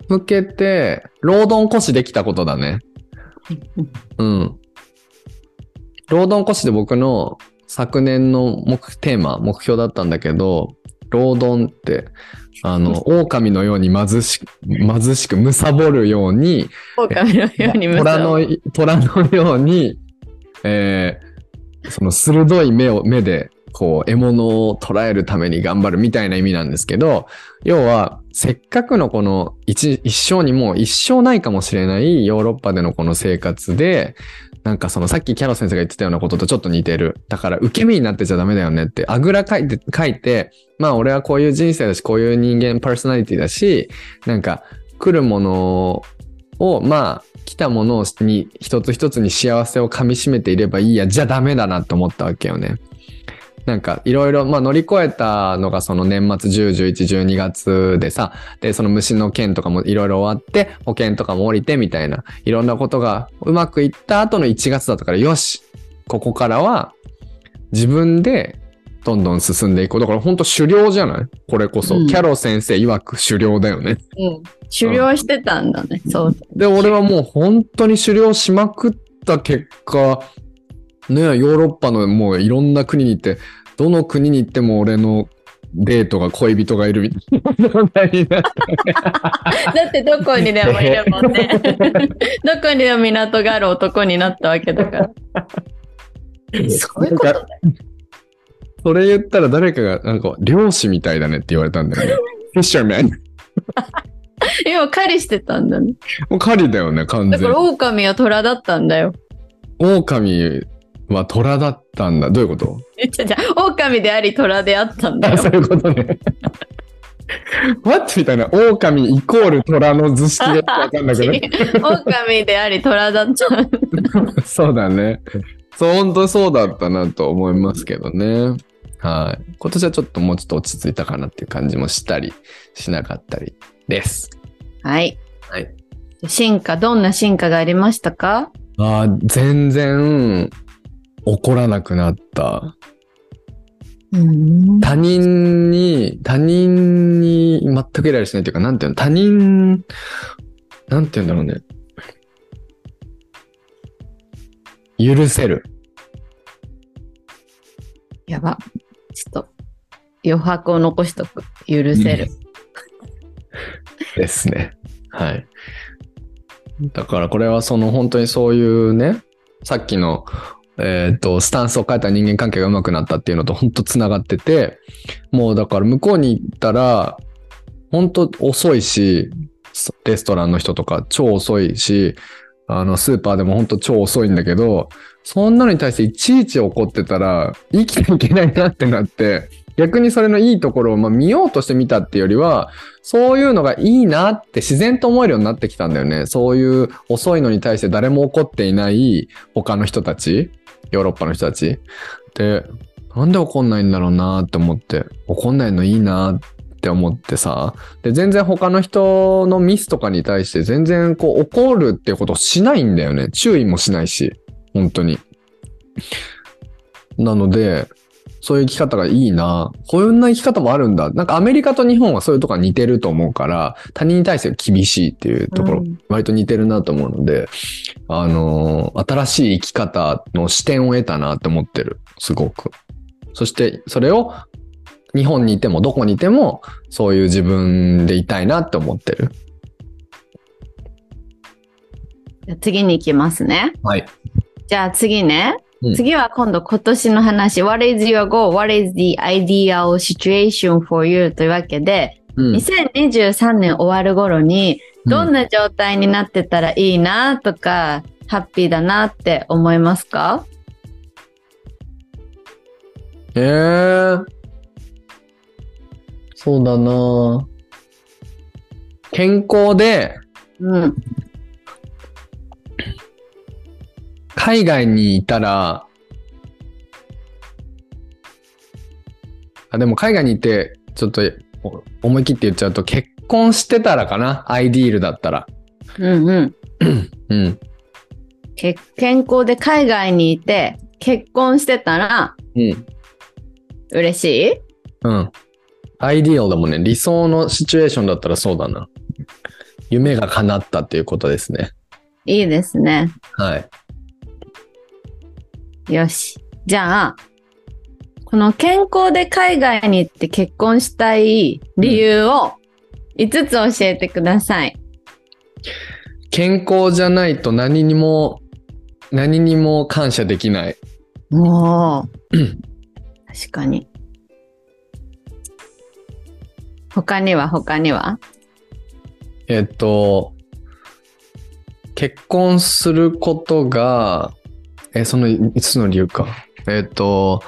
向けて、労働こしできたことだね。うん。労働こしで僕の昨年の目テーマ、目標だったんだけど、労働って、あの、狼のように貧しく、貧しく、むさぼるように、う。狼のように虎の、虎のように、えーその鋭い目を、目でこう、獲物を捕らえるために頑張るみたいな意味なんですけど、要は、せっかくのこの一一生にもう一生ないかもしれないヨーロッパでのこの生活で、なんかそのさっきキャロ先生が言ってたようなこととちょっと似てる。だから受け身になってちゃダメだよねって、あぐら書いて、書いて、まあ俺はこういう人生だし、こういう人間パーソナリティだし、なんか来るものを、まあ来たものに一つ一つに幸せを噛み締めていればいいや、じゃダメだなって思ったわけよね。なんかいろいろ、まあ乗り越えたのがその年末10、11、12月でさ、で、その虫の件とかもいろいろ終わって、保険とかも降りてみたいな、いろんなことがうまくいった後の1月だったから、よしここからは自分でどんどん進んでいこう。だから本当狩猟じゃない？これこそ。うんキャロ先生曰く狩猟だよね。うん。狩猟してたんだね。そう。で、俺はもう本当に狩猟しまくった結果、ね、ヨーロッパのもういろんな国に行って、どの国に行っても俺のデートが恋人がいるみたいな状態になって。だってどこにでもいるもんね。どこにでも港がある男になったわけだから。そういうことだよ。それ言ったら誰かが、なんか、漁師みたいだねって言われたんだよね。フィッシャーマン。今狩りしてたんだね。もう狩りだよね、完全に。だから狼は虎だったんだよ。狼は虎だったんだ。どういうこと？えじゃじゃ狼であり虎であったんだあ、よ。そういうことね。What? みたいな。狼イコール虎の図式でわかんない？けど。狼であり虎だった。そうだね。そう、本当そうだったなと思いますけどね。はい。今年はちょっともうちょっと落ち着いたかなっていう感じもしたり、しなかったりです。はい。はい。進化、どんな進化がありましたか？あー全然怒らなくなった。うん。他人に、他人に全くイライラしないというか、なんていうの、他人、なんていうんだろうね。許せる。やば。ちょっと、余白を残しとく。許せる。ですね。はい。だからこれはその本当にそういうね、さっきの、えっ、と、スタンスを変えた人間関係が上手くなったっていうのと本当つながってて、もうだから向こうに行ったら、本当遅いし、レストランの人とか超遅いし、あの、スーパーでも本当超遅いんだけど、そんなのに対していちいち怒ってたら、生きていけないなってなって、逆にそれのいいところをまあ見ようとしてみたっていうよりは、そういうのがいいなって自然と思えるようになってきたんだよね。そういう遅いのに対して誰も怒っていない他の人たち、ヨーロッパの人たち。で、なんで怒んないんだろうなって思って、怒んないのいいなって思ってさ。で、全然他の人のミスとかに対して全然こう怒るっていうことをしないんだよね。注意もしないし、本当に。なので、そういう生き方がいいな。こういうな生き方もあるんだ。なんかアメリカと日本はそういうとこが似てると思うから、他人に対して厳しいっていうところ、うん割と似てるなと思うので、あのー新しい生き方の視点を得たなって思ってる。すごく。そして、それを日本にいてもどこにいても、そういう自分でいたいなって思ってる。次に行きますね。はい。じゃあ次ね。うん次は今度今年の話。What is your goal? What is the ideal situation for you? というわけで、うん。2023年終わる頃に、どんな状態になってたらいいなとか、ハッピーだなって思いますか？えー、そうだな健康でうん。海外にいたら、あ、でも海外にいて、ちょっとお思い切って言っちゃうと、結婚してたらかな？アイディールだったら。うんうん。うん。け健康で海外にいて、結婚してたらうん。嬉しい？うん。アイディアルだもんね。理想のシチュエーションだったらそうだな。夢が叶ったっていうことですね。いいですね。はい。よし。じゃあ、この健康で海外に行って結婚したい理由を5つ教えてください。健康じゃないと何にも、何にも感謝できない。おー 確かに。他には？他には？えっと、結婚することが、え、その5つの理由か。えっと、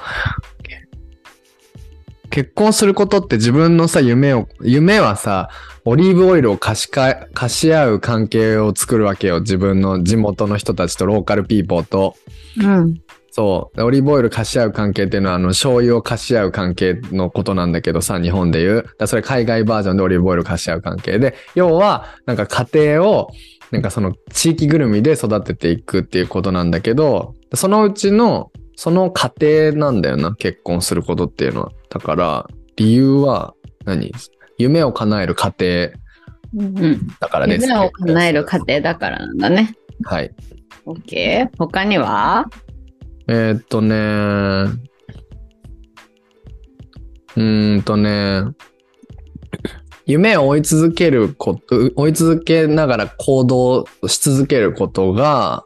結婚することって自分のさ、夢を、夢はさ、オリーブオイルを貸しか、貸し合う関係を作るわけよ。自分の地元の人たちとローカルピーポーと。うん。そう。でオリーブオイル貸し合う関係っていうのは、あの、醤油を貸し合う関係のことなんだけどさ、日本で言う。だそれ海外バージョンでオリーブオイル貸し合う関係で、要は、なんか家庭を、なんかその地域ぐるみで育てていくっていうことなんだけど、そのうちの、その過程なんだよな、結婚することっていうのは。だから、理由は何、夢を叶える過程うん。だからです。夢を叶える過程だからなんだね。はい。OK。他には？えーっとね、うーんとね、夢を追い続けること、追い続けながら行動し続けることが、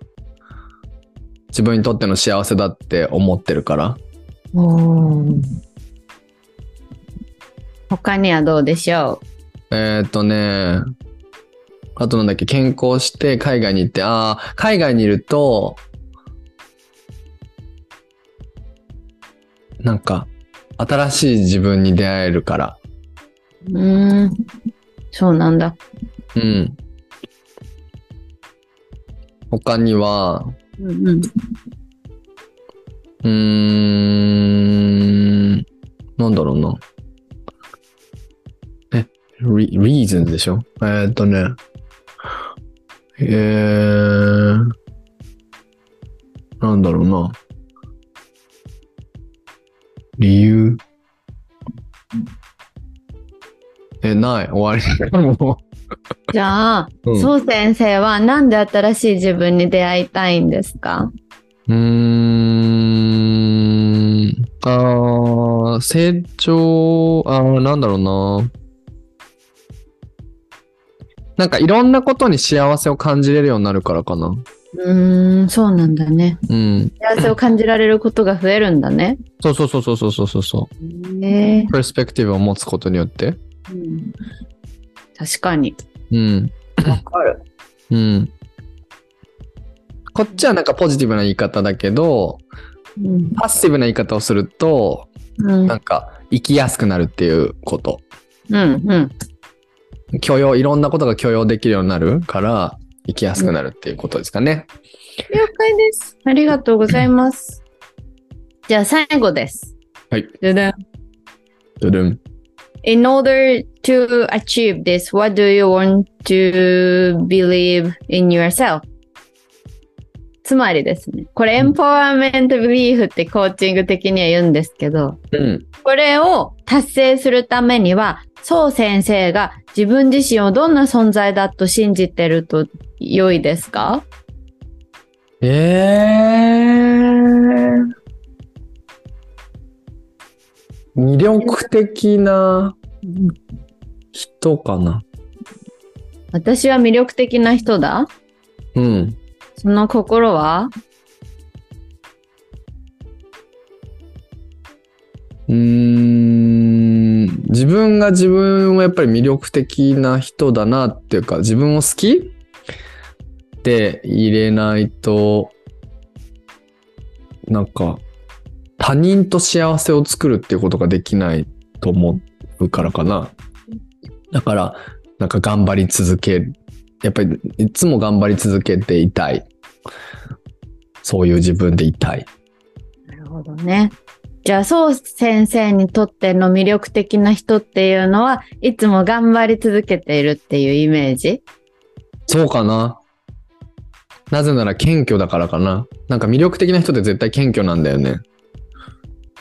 自分にとっての幸せだって思ってるから。他にはどうでしょえーっとね、あとなんだっけ、健康して海外に行って、ああ、海外にいると、なんか、新しい自分に出会えるから。うん。そうなんだ。うん。他には、うんうん。うーん、なんだろうな。え、リ reason でしょ？えーっとね。えー、なんだろうな。理由？え、ない。終わり。も じゃあ、う。うんそう先生はなんで新しい自分に出会いたいんですか？うーん。ああ、成長、あーなんだろうな。なんかいろんなことに幸せを感じれるようになるからかな。うーん、そうなんだね。うん。幸せを感じられることが増えるんだね。そうそうそうそうそうそうそう。へえプレスペクティブを持つことによって。うん確かに。うん。わかる。うん。こっちはなんかポジティブな言い方だけど、うん。パッシブな言い方をすると、うん。なんか生きやすくなるっていうこと。うん。うん。許容、いろんなことが許容できるようになるから、生きやすくなるっていうことですかね。了解です。ありがとうございます。じゃあ最後です。はい。ででんドゥルン。In order to achieve this, what do you want to believe in yourself? つまりですね、これエンパワーメントビリーフってコーチング的には言うんですけど、うん。これを達成するためには、そう先生が自分自身をどんな存在だと信じてると良いですか？えー。魅力的な人かな。私は魅力的な人だうん。その心は？うーん。自分が自分をやっぱり魅力的な人だなっていうか、自分を好き？って入れないと、なんか、他人と幸せを作るっていうことができないと思うからかな。だから、なんか頑張り続ける。やっぱりいつも頑張り続けていたい。そういう自分でいたい。なるほどね。じゃあ、そう先生にとっての魅力的な人っていうのは、いつも頑張り続けているっていうイメージ？そうかな。なぜなら謙虚だからかな。なんか魅力的な人って絶対謙虚なんだよね。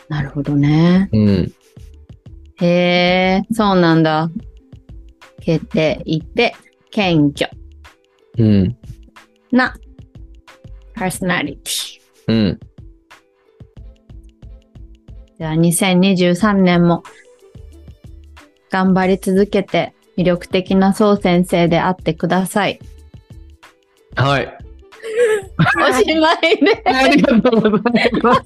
なるほどね。うん。へえ、そうなんだ。決定いて、謙虚うん。なパーソナリティ。うん。じゃあ2023年も頑張り続けて魅力的なそう先生であってください。はい。おしまいで。ありがとうございます。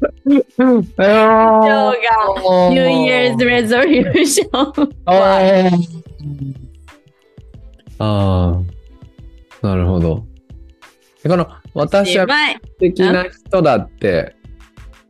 今日今日が New Year's Resolution. ああー、なるほど。この私は前素敵な人だって、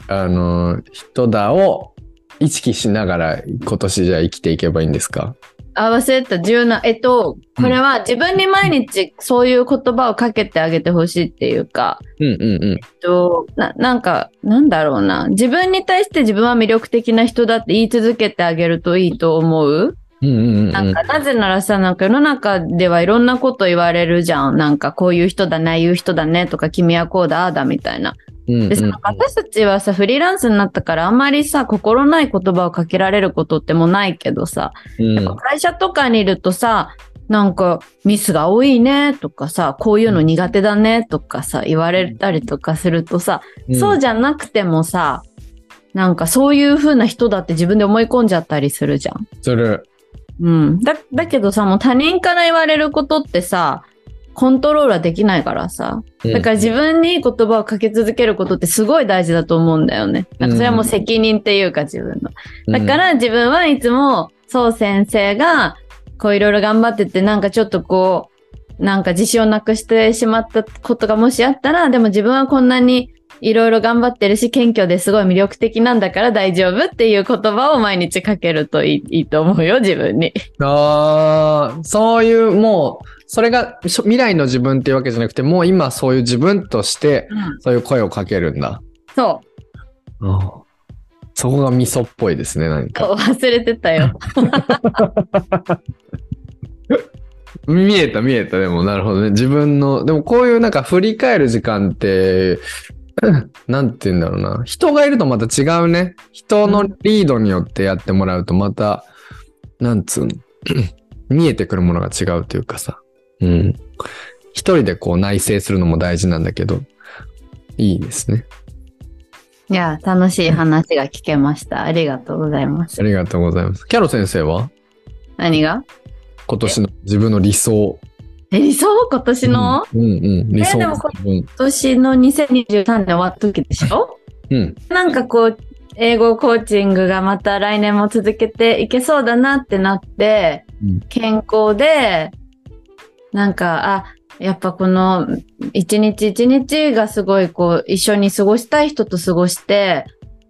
あの、人だを意識しながら今年じゃあ生きていけばいいんですか？あ、忘れた。重要な。えっと、これは自分に毎日そういう言葉をかけてあげてほしいっていうか、うんうんうん。えっとな、なんか、なんだろうな。自分に対して自分は魅力的な人だって言い続けてあげるといいと思う？うんうんうんなんか、なぜならさ、なんか世の中ではいろんなこと言われるじゃん。なんか、こういう人だね、言う人だねとか、君はこうだ、ああだみたいな。で、私たちはさ、フリーランスになったから、あんまりさ、心ない言葉をかけられることってもないけどさ、やっぱ会社とかにいるとさ、なんかミスが多いねとかさ、こういうの苦手だねとかさ、言われたりとかするとさ、そうじゃなくてもさ、なんかそういう風な人だって自分で思い込んじゃったりするじゃん。する。うん。だ、だけどさ、もう他人から言われることってさ、コントロールはできないからさ。だから自分にいい言葉をかけ続けることってすごい大事だと思うんだよね。なんかそれはもう責任っていうか自分の。だから自分はいつも、そう先生が、こういろいろ頑張ってて、なんかちょっとこう、なんか自信をなくしてしまったことがもしあったら、でも自分はこんなにいろいろ頑張ってるし、謙虚ですごい魅力的なんだから大丈夫っていう言葉を毎日かけるといいいいと思うよ、自分に。ああ、そういう、もう、それが未来の自分っていうわけじゃなくて、もう今そういう自分として、そういう声をかけるんだ。そそこが味噌っぽいですね、何う、か。忘れてたよ。見えた見えた、でもなるほどね。自分の、でもこういうなんか振り返る時間って、なんて言うんだろうな。人がいるとまた違うね。人のリードによってやってもらうとまた、なんつうの。見えてくるものが違うというかさ。うん。一人でこう内省するのも大事なんだけど、いいですね。いや、楽しい話が聞けました。ありがとうございます。ありがとうございます。キャロ先生は？何が？今年の自分の理想。え、理想？今年の、うんうん。理想でも。今年の2023年終わった時でしょ？うん。なんかこう、英語コーチングがまた来年も続けていけそうだなってなって、うん健康で、なんか、あ、やっぱこの一日一日がすごいこう一緒に過ごしたい人と過ごして、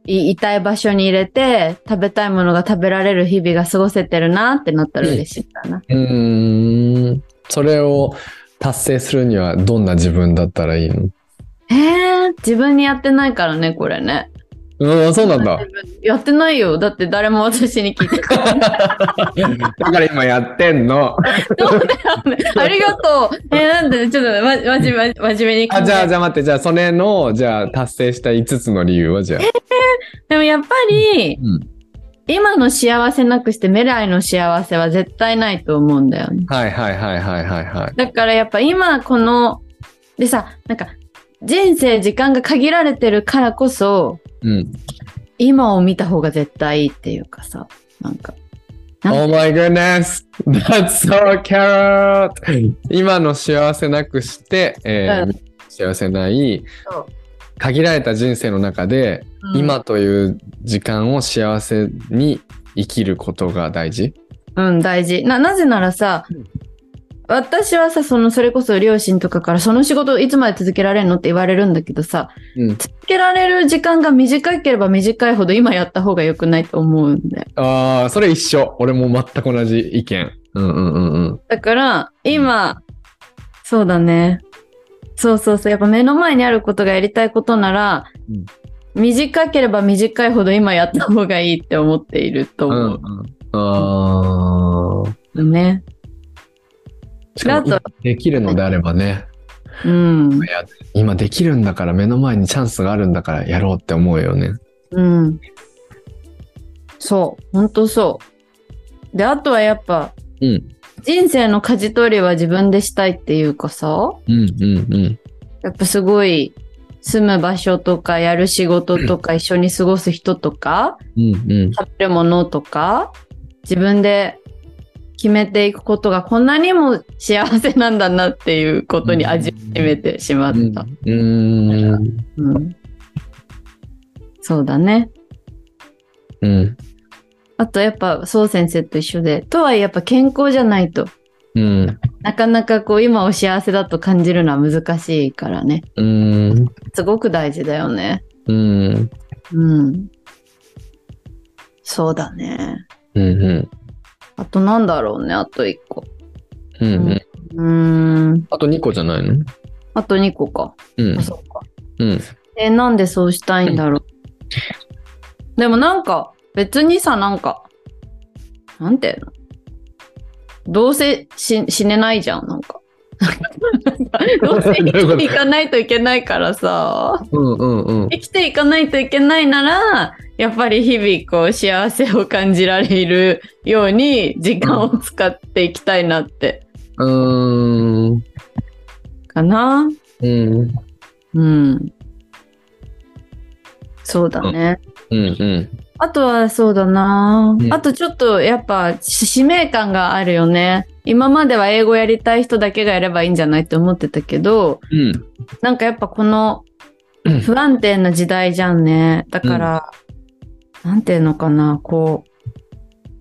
いいたい場所に入れて食べたいものが食べられる日々が過ごせてるなってなったら嬉しいかな。うーん。それを達成するにはどんな自分だったらいいの？えー、自分にやってないからね、これね。うん、そうなんだ。やってないよ。だって誰も私に聞いてない。だから今やってんの。そうだよね。ありがとう。えーなんで、ちょっとま、まじ、ま、真面目にあ、じゃあ、じゃあ待って、じゃあ、それの、じゃあ、達成した5つの理由は、じゃあ。でもやっぱり、うん。今の幸せなくして未来の幸せは絶対ないと思うんだよね。はいはいはいはいはいはい。だからやっぱ今この、でさ、なんか、人生時間が限られてるからこそ、うん。今を見た方が絶対いいっていうかさ、なんか。Oh my goodness! That's so carrot! 今の幸せなくして、えーうん幸せない限られた人生の中で、うん今という時間を幸せに生きることが大事？うん、大事。な、なぜならさ、うん私はさ、その、それこそ両親とかから、その仕事いつまで続けられるのって言われるんだけどさ、うん。続けられる時間が短ければ短いほど今やった方が良くないと思うんだよ。ああ、それ一緒。俺も全く同じ意見。うんうんうんうん。だから、今、そうだね。そうそうそう。やっぱ目の前にあることがやりたいことなら、うん短ければ短いほど今やった方がいいって思っているとうん思うん、ああ。う。ね。しかもできるのであればね。うん。今できるんだから目の前にチャンスがあるんだからやろうって思うよね。うん。そう。ほんとそう。で、あとはやっぱ、うん。人生の舵取りは自分でしたいっていうかさ、うんうんうん。やっぱすごい住む場所とかやる仕事とか一緒に過ごす人とか、うんうん。食べるものとか、自分で決めていくことがこんなにも幸せなんだなっていうことに味を占めてしまった。うん。そうだね。うん。あとやっぱ、そう先生と一緒で、とはいえやっぱ健康じゃないと、うん。なかなかこう今を幸せだと感じるのは難しいからね。うん。すごく大事だよね。うん。うん。そうだね。うん。うん。あとなんだろうね、あと一個。うん。うん。うーん。あと2個じゃないの？あと2個か。うんあ、。そうか。うん。え、なんでそうしたいんだろう？でもなんか、別にさ、なんか、なんていうの？どうせし死ねないじゃん、なんか。どうせ生きていかないといけないからさ、うんうんうん。生きていかないといけないなら、やっぱり日々こう幸せを感じられるように時間を使っていきたいなって、うーん。かな。うん。うん。そうだね。うんうん。あとはそうだな、うんあとちょっとやっぱし使命感があるよね。今までは英語やりたい人だけがやればいいんじゃないって思ってたけど、うん。なんかやっぱこのうん不安定な時代じゃんね。だから、なんていうのかな、こう。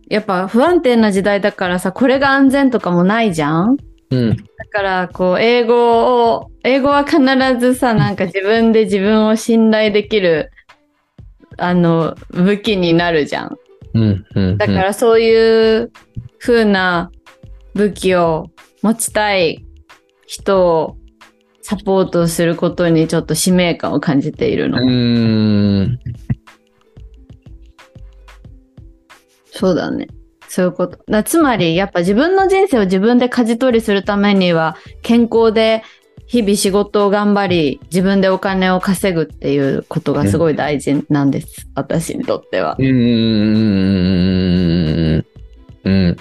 やっぱ不安定な時代だからさ、これが安全とかもないじゃんうん。だから、こう、英語を、英語は必ずさ、なんか自分で自分を信頼できる、あの、武器になるじゃん。うん。うん。だからそういう風な武器を持ちたい人をサポートすることにちょっと使命感を感じているの。う。そうだね。そういうこと。だつまり、やっぱ自分の人生を自分で舵取りするためには、健康で日々仕事を頑張り、自分でお金を稼ぐっていうことがすごい大事なんです。私にとってはう。ーん。うん。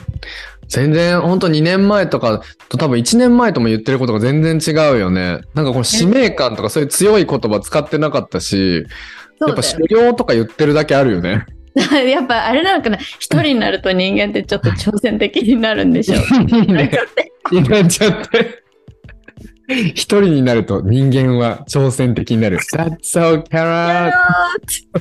全然、ほんと2年前とかと多分1年前とも言ってることが全然違うよね。なんかこの使命感とかそういう強い言葉使ってなかったし、やっぱそ修行とか言ってるだけあるよね。やっぱあれなのかな？一人になると人間ってちょっと挑戦的になるんでしょ。いいね。になっちゃって。一人になると人間は挑戦的になる。That's so や carrot! ろ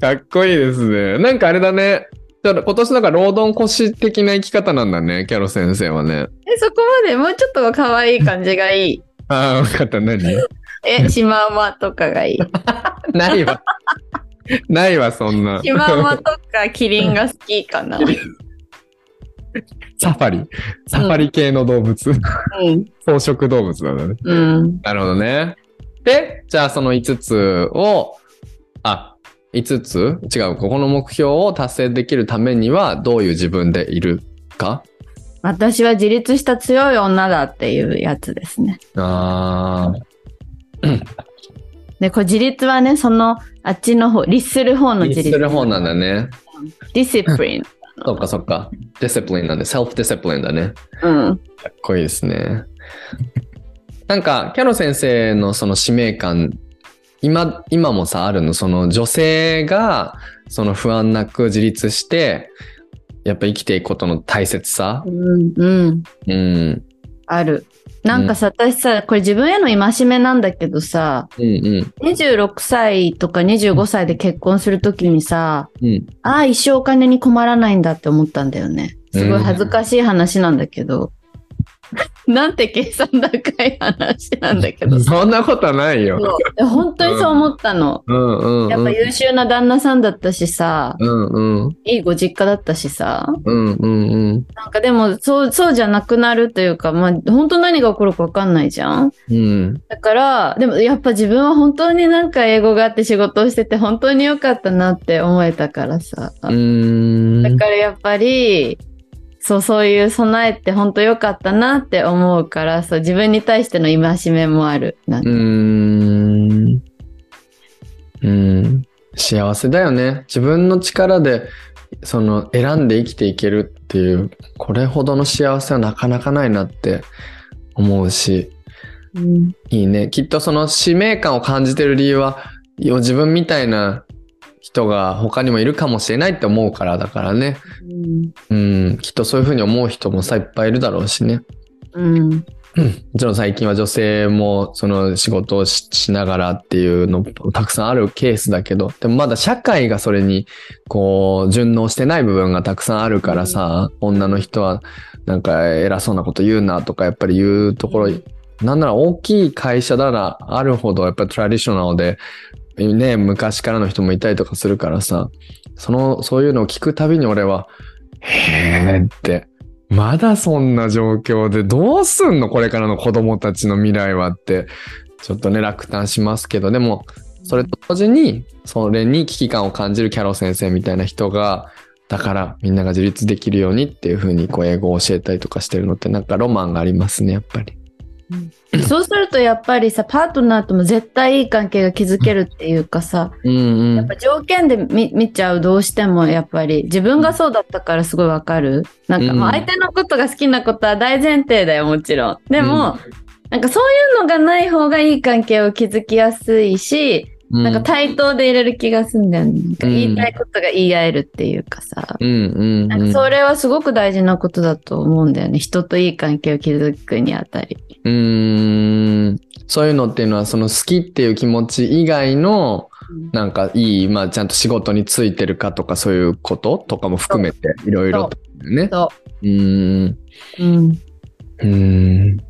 かっこいいですね。なんかあれだね。だから今年なんか労働腰的な生き方なんだね、キャロ先生はね。うえそこまで？もうちょっと可愛い感じがいい。ああ、わかった。何？え、シマウマとかがいい。ないわ。ないわ、そんな。シマウマとかキリンが好きかな。サファリ。サファリ系の動物。うん。草食動物なんだね。うん。なるほどね。で、じゃあその5つを、あ、5つ？違う。ここの目標を達成できるためにはどういう自分でいるか？私は自立した強い女だっていうやつですね。あで、これ自立はね、その、あっちの方、律する方のあ、自律。する方なんだね。 discipline。そっかそっか。 discipline なんで、 self-discipline だね。うん。かっこいいですね。なんか、キャロ先生のその使命感、今、今もさ、あるの、その女性が、その不安なく自立して、やっぱ生きていくことの大切さ？うん。うん。うん。ある。なんかさ、私さ、これ自分への戒めなんだけどさ、うんうん。26歳とか25歳で結婚するときにさ、うん。ああ、一生お金に困らないんだって思ったんだよね。すごい恥ずかしい話なんだけど。なんて計算高い話なんだけど。そんなことはないよ。本当にそう思ったの。うんうん、うん。やっぱ優秀な旦那さんだったしさ、うんうん。いいご実家だったしさ、うんうんうん。なんかでもそう、そうじゃなくなるというか、まあ本当何が起こるかわかんないじゃんうん。だから、でもやっぱ自分は本当になんか英語があって仕事をしてて本当に良かったなって思えたからさ。だからやっぱり、そう、そういう備えって本当良かったなって思うから、そう、自分に対しての戒めもある。なんかうーん。うん。幸せだよね。自分の力で、その、選んで生きていけるっていう、これほどの幸せはなかなかないなって思うし、うんいいね。きっとその使命感を感じてる理由は、よ自分みたいな人が他にもいるかもしれないって思うからだからね。うん。きっとそういうふうに思う人もさ、いっぱいいるだろうしね。うん。もちろん最近は女性もその仕事をししながらっていうのたくさんあるケースだけど、でもまだ社会がそれにこう順応してない部分がたくさんあるからさ、女の人はなんか偉そうなこと言うなとかやっぱり言うところ、なんなら大きい会社ならあるほどやっぱりトラディショナルで、ね、昔からの人もいたりとかするからさ、その、そういうのを聞くたびに俺は、へーって、まだそんな状況でどうすんの？これからの子供たちの未来はって、ちょっとね、落胆しますけど、でも、それと同時に、それに危機感を感じるキャロ先生みたいな人が、だからみんなが自立できるようにっていう風にこう英語を教えたりとかしてるのってなんかロマンがありますね、やっぱり。そうするとやっぱりさ、パートナーとも絶対いい関係が築けるっていうかさ、うんうんやっぱ。条件で見見ちゃうどうしてもやっぱり自分がそうだったからすごいわかる。なんか相手のことが好きなことは大前提だよもちろん。でも、なんかそういうのがない方がいい関係を築きやすいし、なんか対等でいれる気がするんだよね。なんか言いたいことが言い合えるっていうかさ。なんかそれはすごく大事なことだと思うんだよね。人といい関係を築くにあたり。うーん。そういうのっていうのは、その好きっていう気持ち以外の、なんかいい、まあちゃんと仕事についてるかとかそういうこととかも含めていろいろとね。そうーん。う。うん。うーん。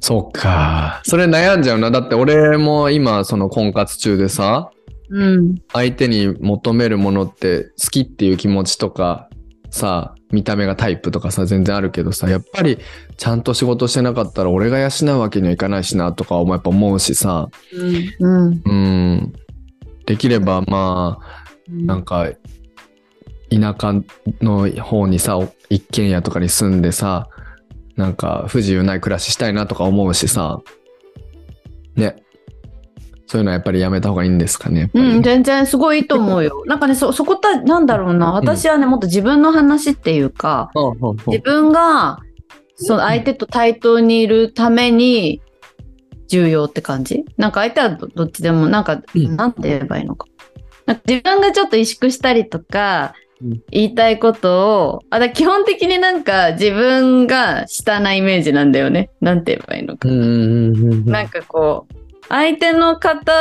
そうか。それ悩んじゃうな。だって俺も今その婚活中でさ、うん。相手に求めるものって好きっていう気持ちとかさ、見た目がタイプとかさ、全然あるけどさ、やっぱりちゃんと仕事してなかったら俺が養うわけにはいかないしなとかもやっぱ思うしさ、うん。うん。できればまあ、なんか、田舎の方にさ、一軒家とかに住んでさ、なんか不自由ない暮らししたいなとか思うしさ、ね。そういうのはやっぱりやめた方がいいんですかね。うん、全然すごいいいと思うよ。なんかね、そ、そこた、なんだろうな。私はね、もっと自分の話っていうか、ほうほうほう自分が、その相手と対等にいるために重要って感じ？なんか相手はどどっちでも、なんか、うんなんて言えばいいのか。なんか自分がちょっと萎縮したりとかうん、言いたいことを、あ、だ基本的になんか自分が下なイメージなんだよね。なんて言えばいいのか。うんうんうんうん。なんかこう、相手の方、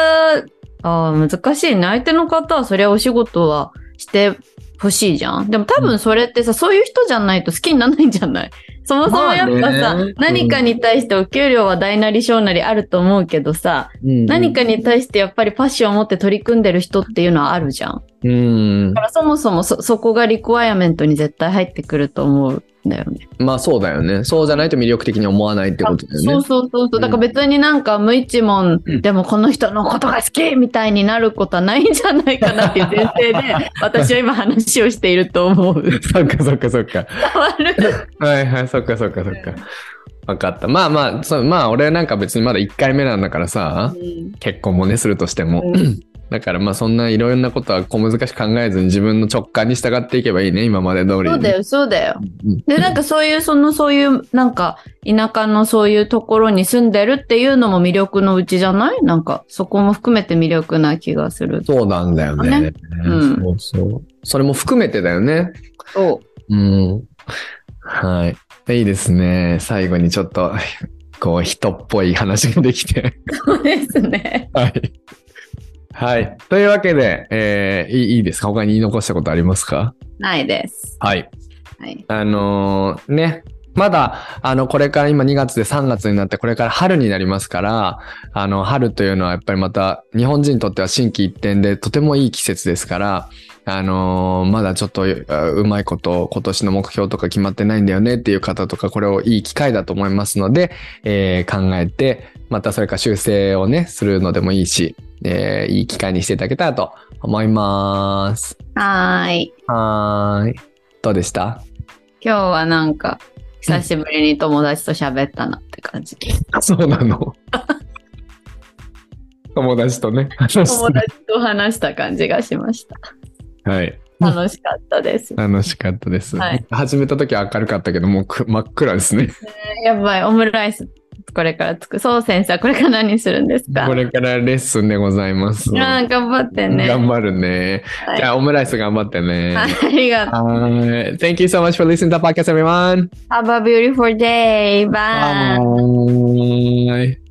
あー難しいね。相手の方はそりゃお仕事はしてほしいじゃん。でも多分それってさ、そういう人じゃないと好きにならないんじゃない？そもそもやっぱさ、まあね何かに対してお給料は大なり小なりあると思うけどさ、何かに対してやっぱりパッションを持って取り組んでる人っていうのはあるじゃん。うんだ。からそもそもそそこがリクワイアメントに絶対入ってくると思うんだよね。まあそうだよね。そうじゃないと魅力的に思わないってことだよね。そうそうそうそう。だから別になんか無一文でもこの人のことが好きみたいになることはないんじゃないかなっていう前提で 私は今話をしていると思う。そっかそっかそっか。変わる。はいはい、そっかそっかそっか。わかった。まあまあ、そうまあ俺なんか別にまだ1回目なんだからさ、結婚もね、するとしても。うんだからまあそんないろんなことは小難しく考えずに自分の直感に従っていけばいいね、今まで通りにね。そうだよ、そうだよ。うん。で、なんかそういう、その、そういう、なんか、田舎のそういうところに住んでるっていうのも魅力のうちじゃない？なんか、そこも含めて魅力な気がする。そうなんだよね。ねうんそうそう。それも含めてだよね。そう。うん。はい。いいですね。最後にちょっと、こう、人っぽい話ができて。そうですね。はい。はい。というわけで、えーいいですか？他に言い残したことありますか？ないです。はい。はい。あのーね。まだ、あの、これから今2月で3月になって、これから春になりますから、あの、春というのはやっぱりまた、日本人にとっては心機一転で、とてもいい季節ですから、あのーまだちょっとあうまいこと、今年の目標とか決まってないんだよねっていう方とか、これをいい機会だと思いますので、えー考えて、またそれから修正をね、するのでもいいし、えーいい機会にしていただけたらと思います。はーい。はーい。どうでした？今日はなんか、久しぶりに友達と喋ったなって感じ。そうなの。友達とね。友達と話した感じがしました。たはい。楽しかったです。楽しかったです。はい始めた時は明るかったけど、もうく真っ暗ですね。やばい、オムライスこれからつく。そう先生はこれから何するんですか？これからレッスンでございます。あー頑張ってね。頑張るね。はいじゃあ、オムライス頑張ってね。はいありがとう。はい。Thank you so much for listening to the podcast, everyone. Have a beautiful day. Bye. Bye.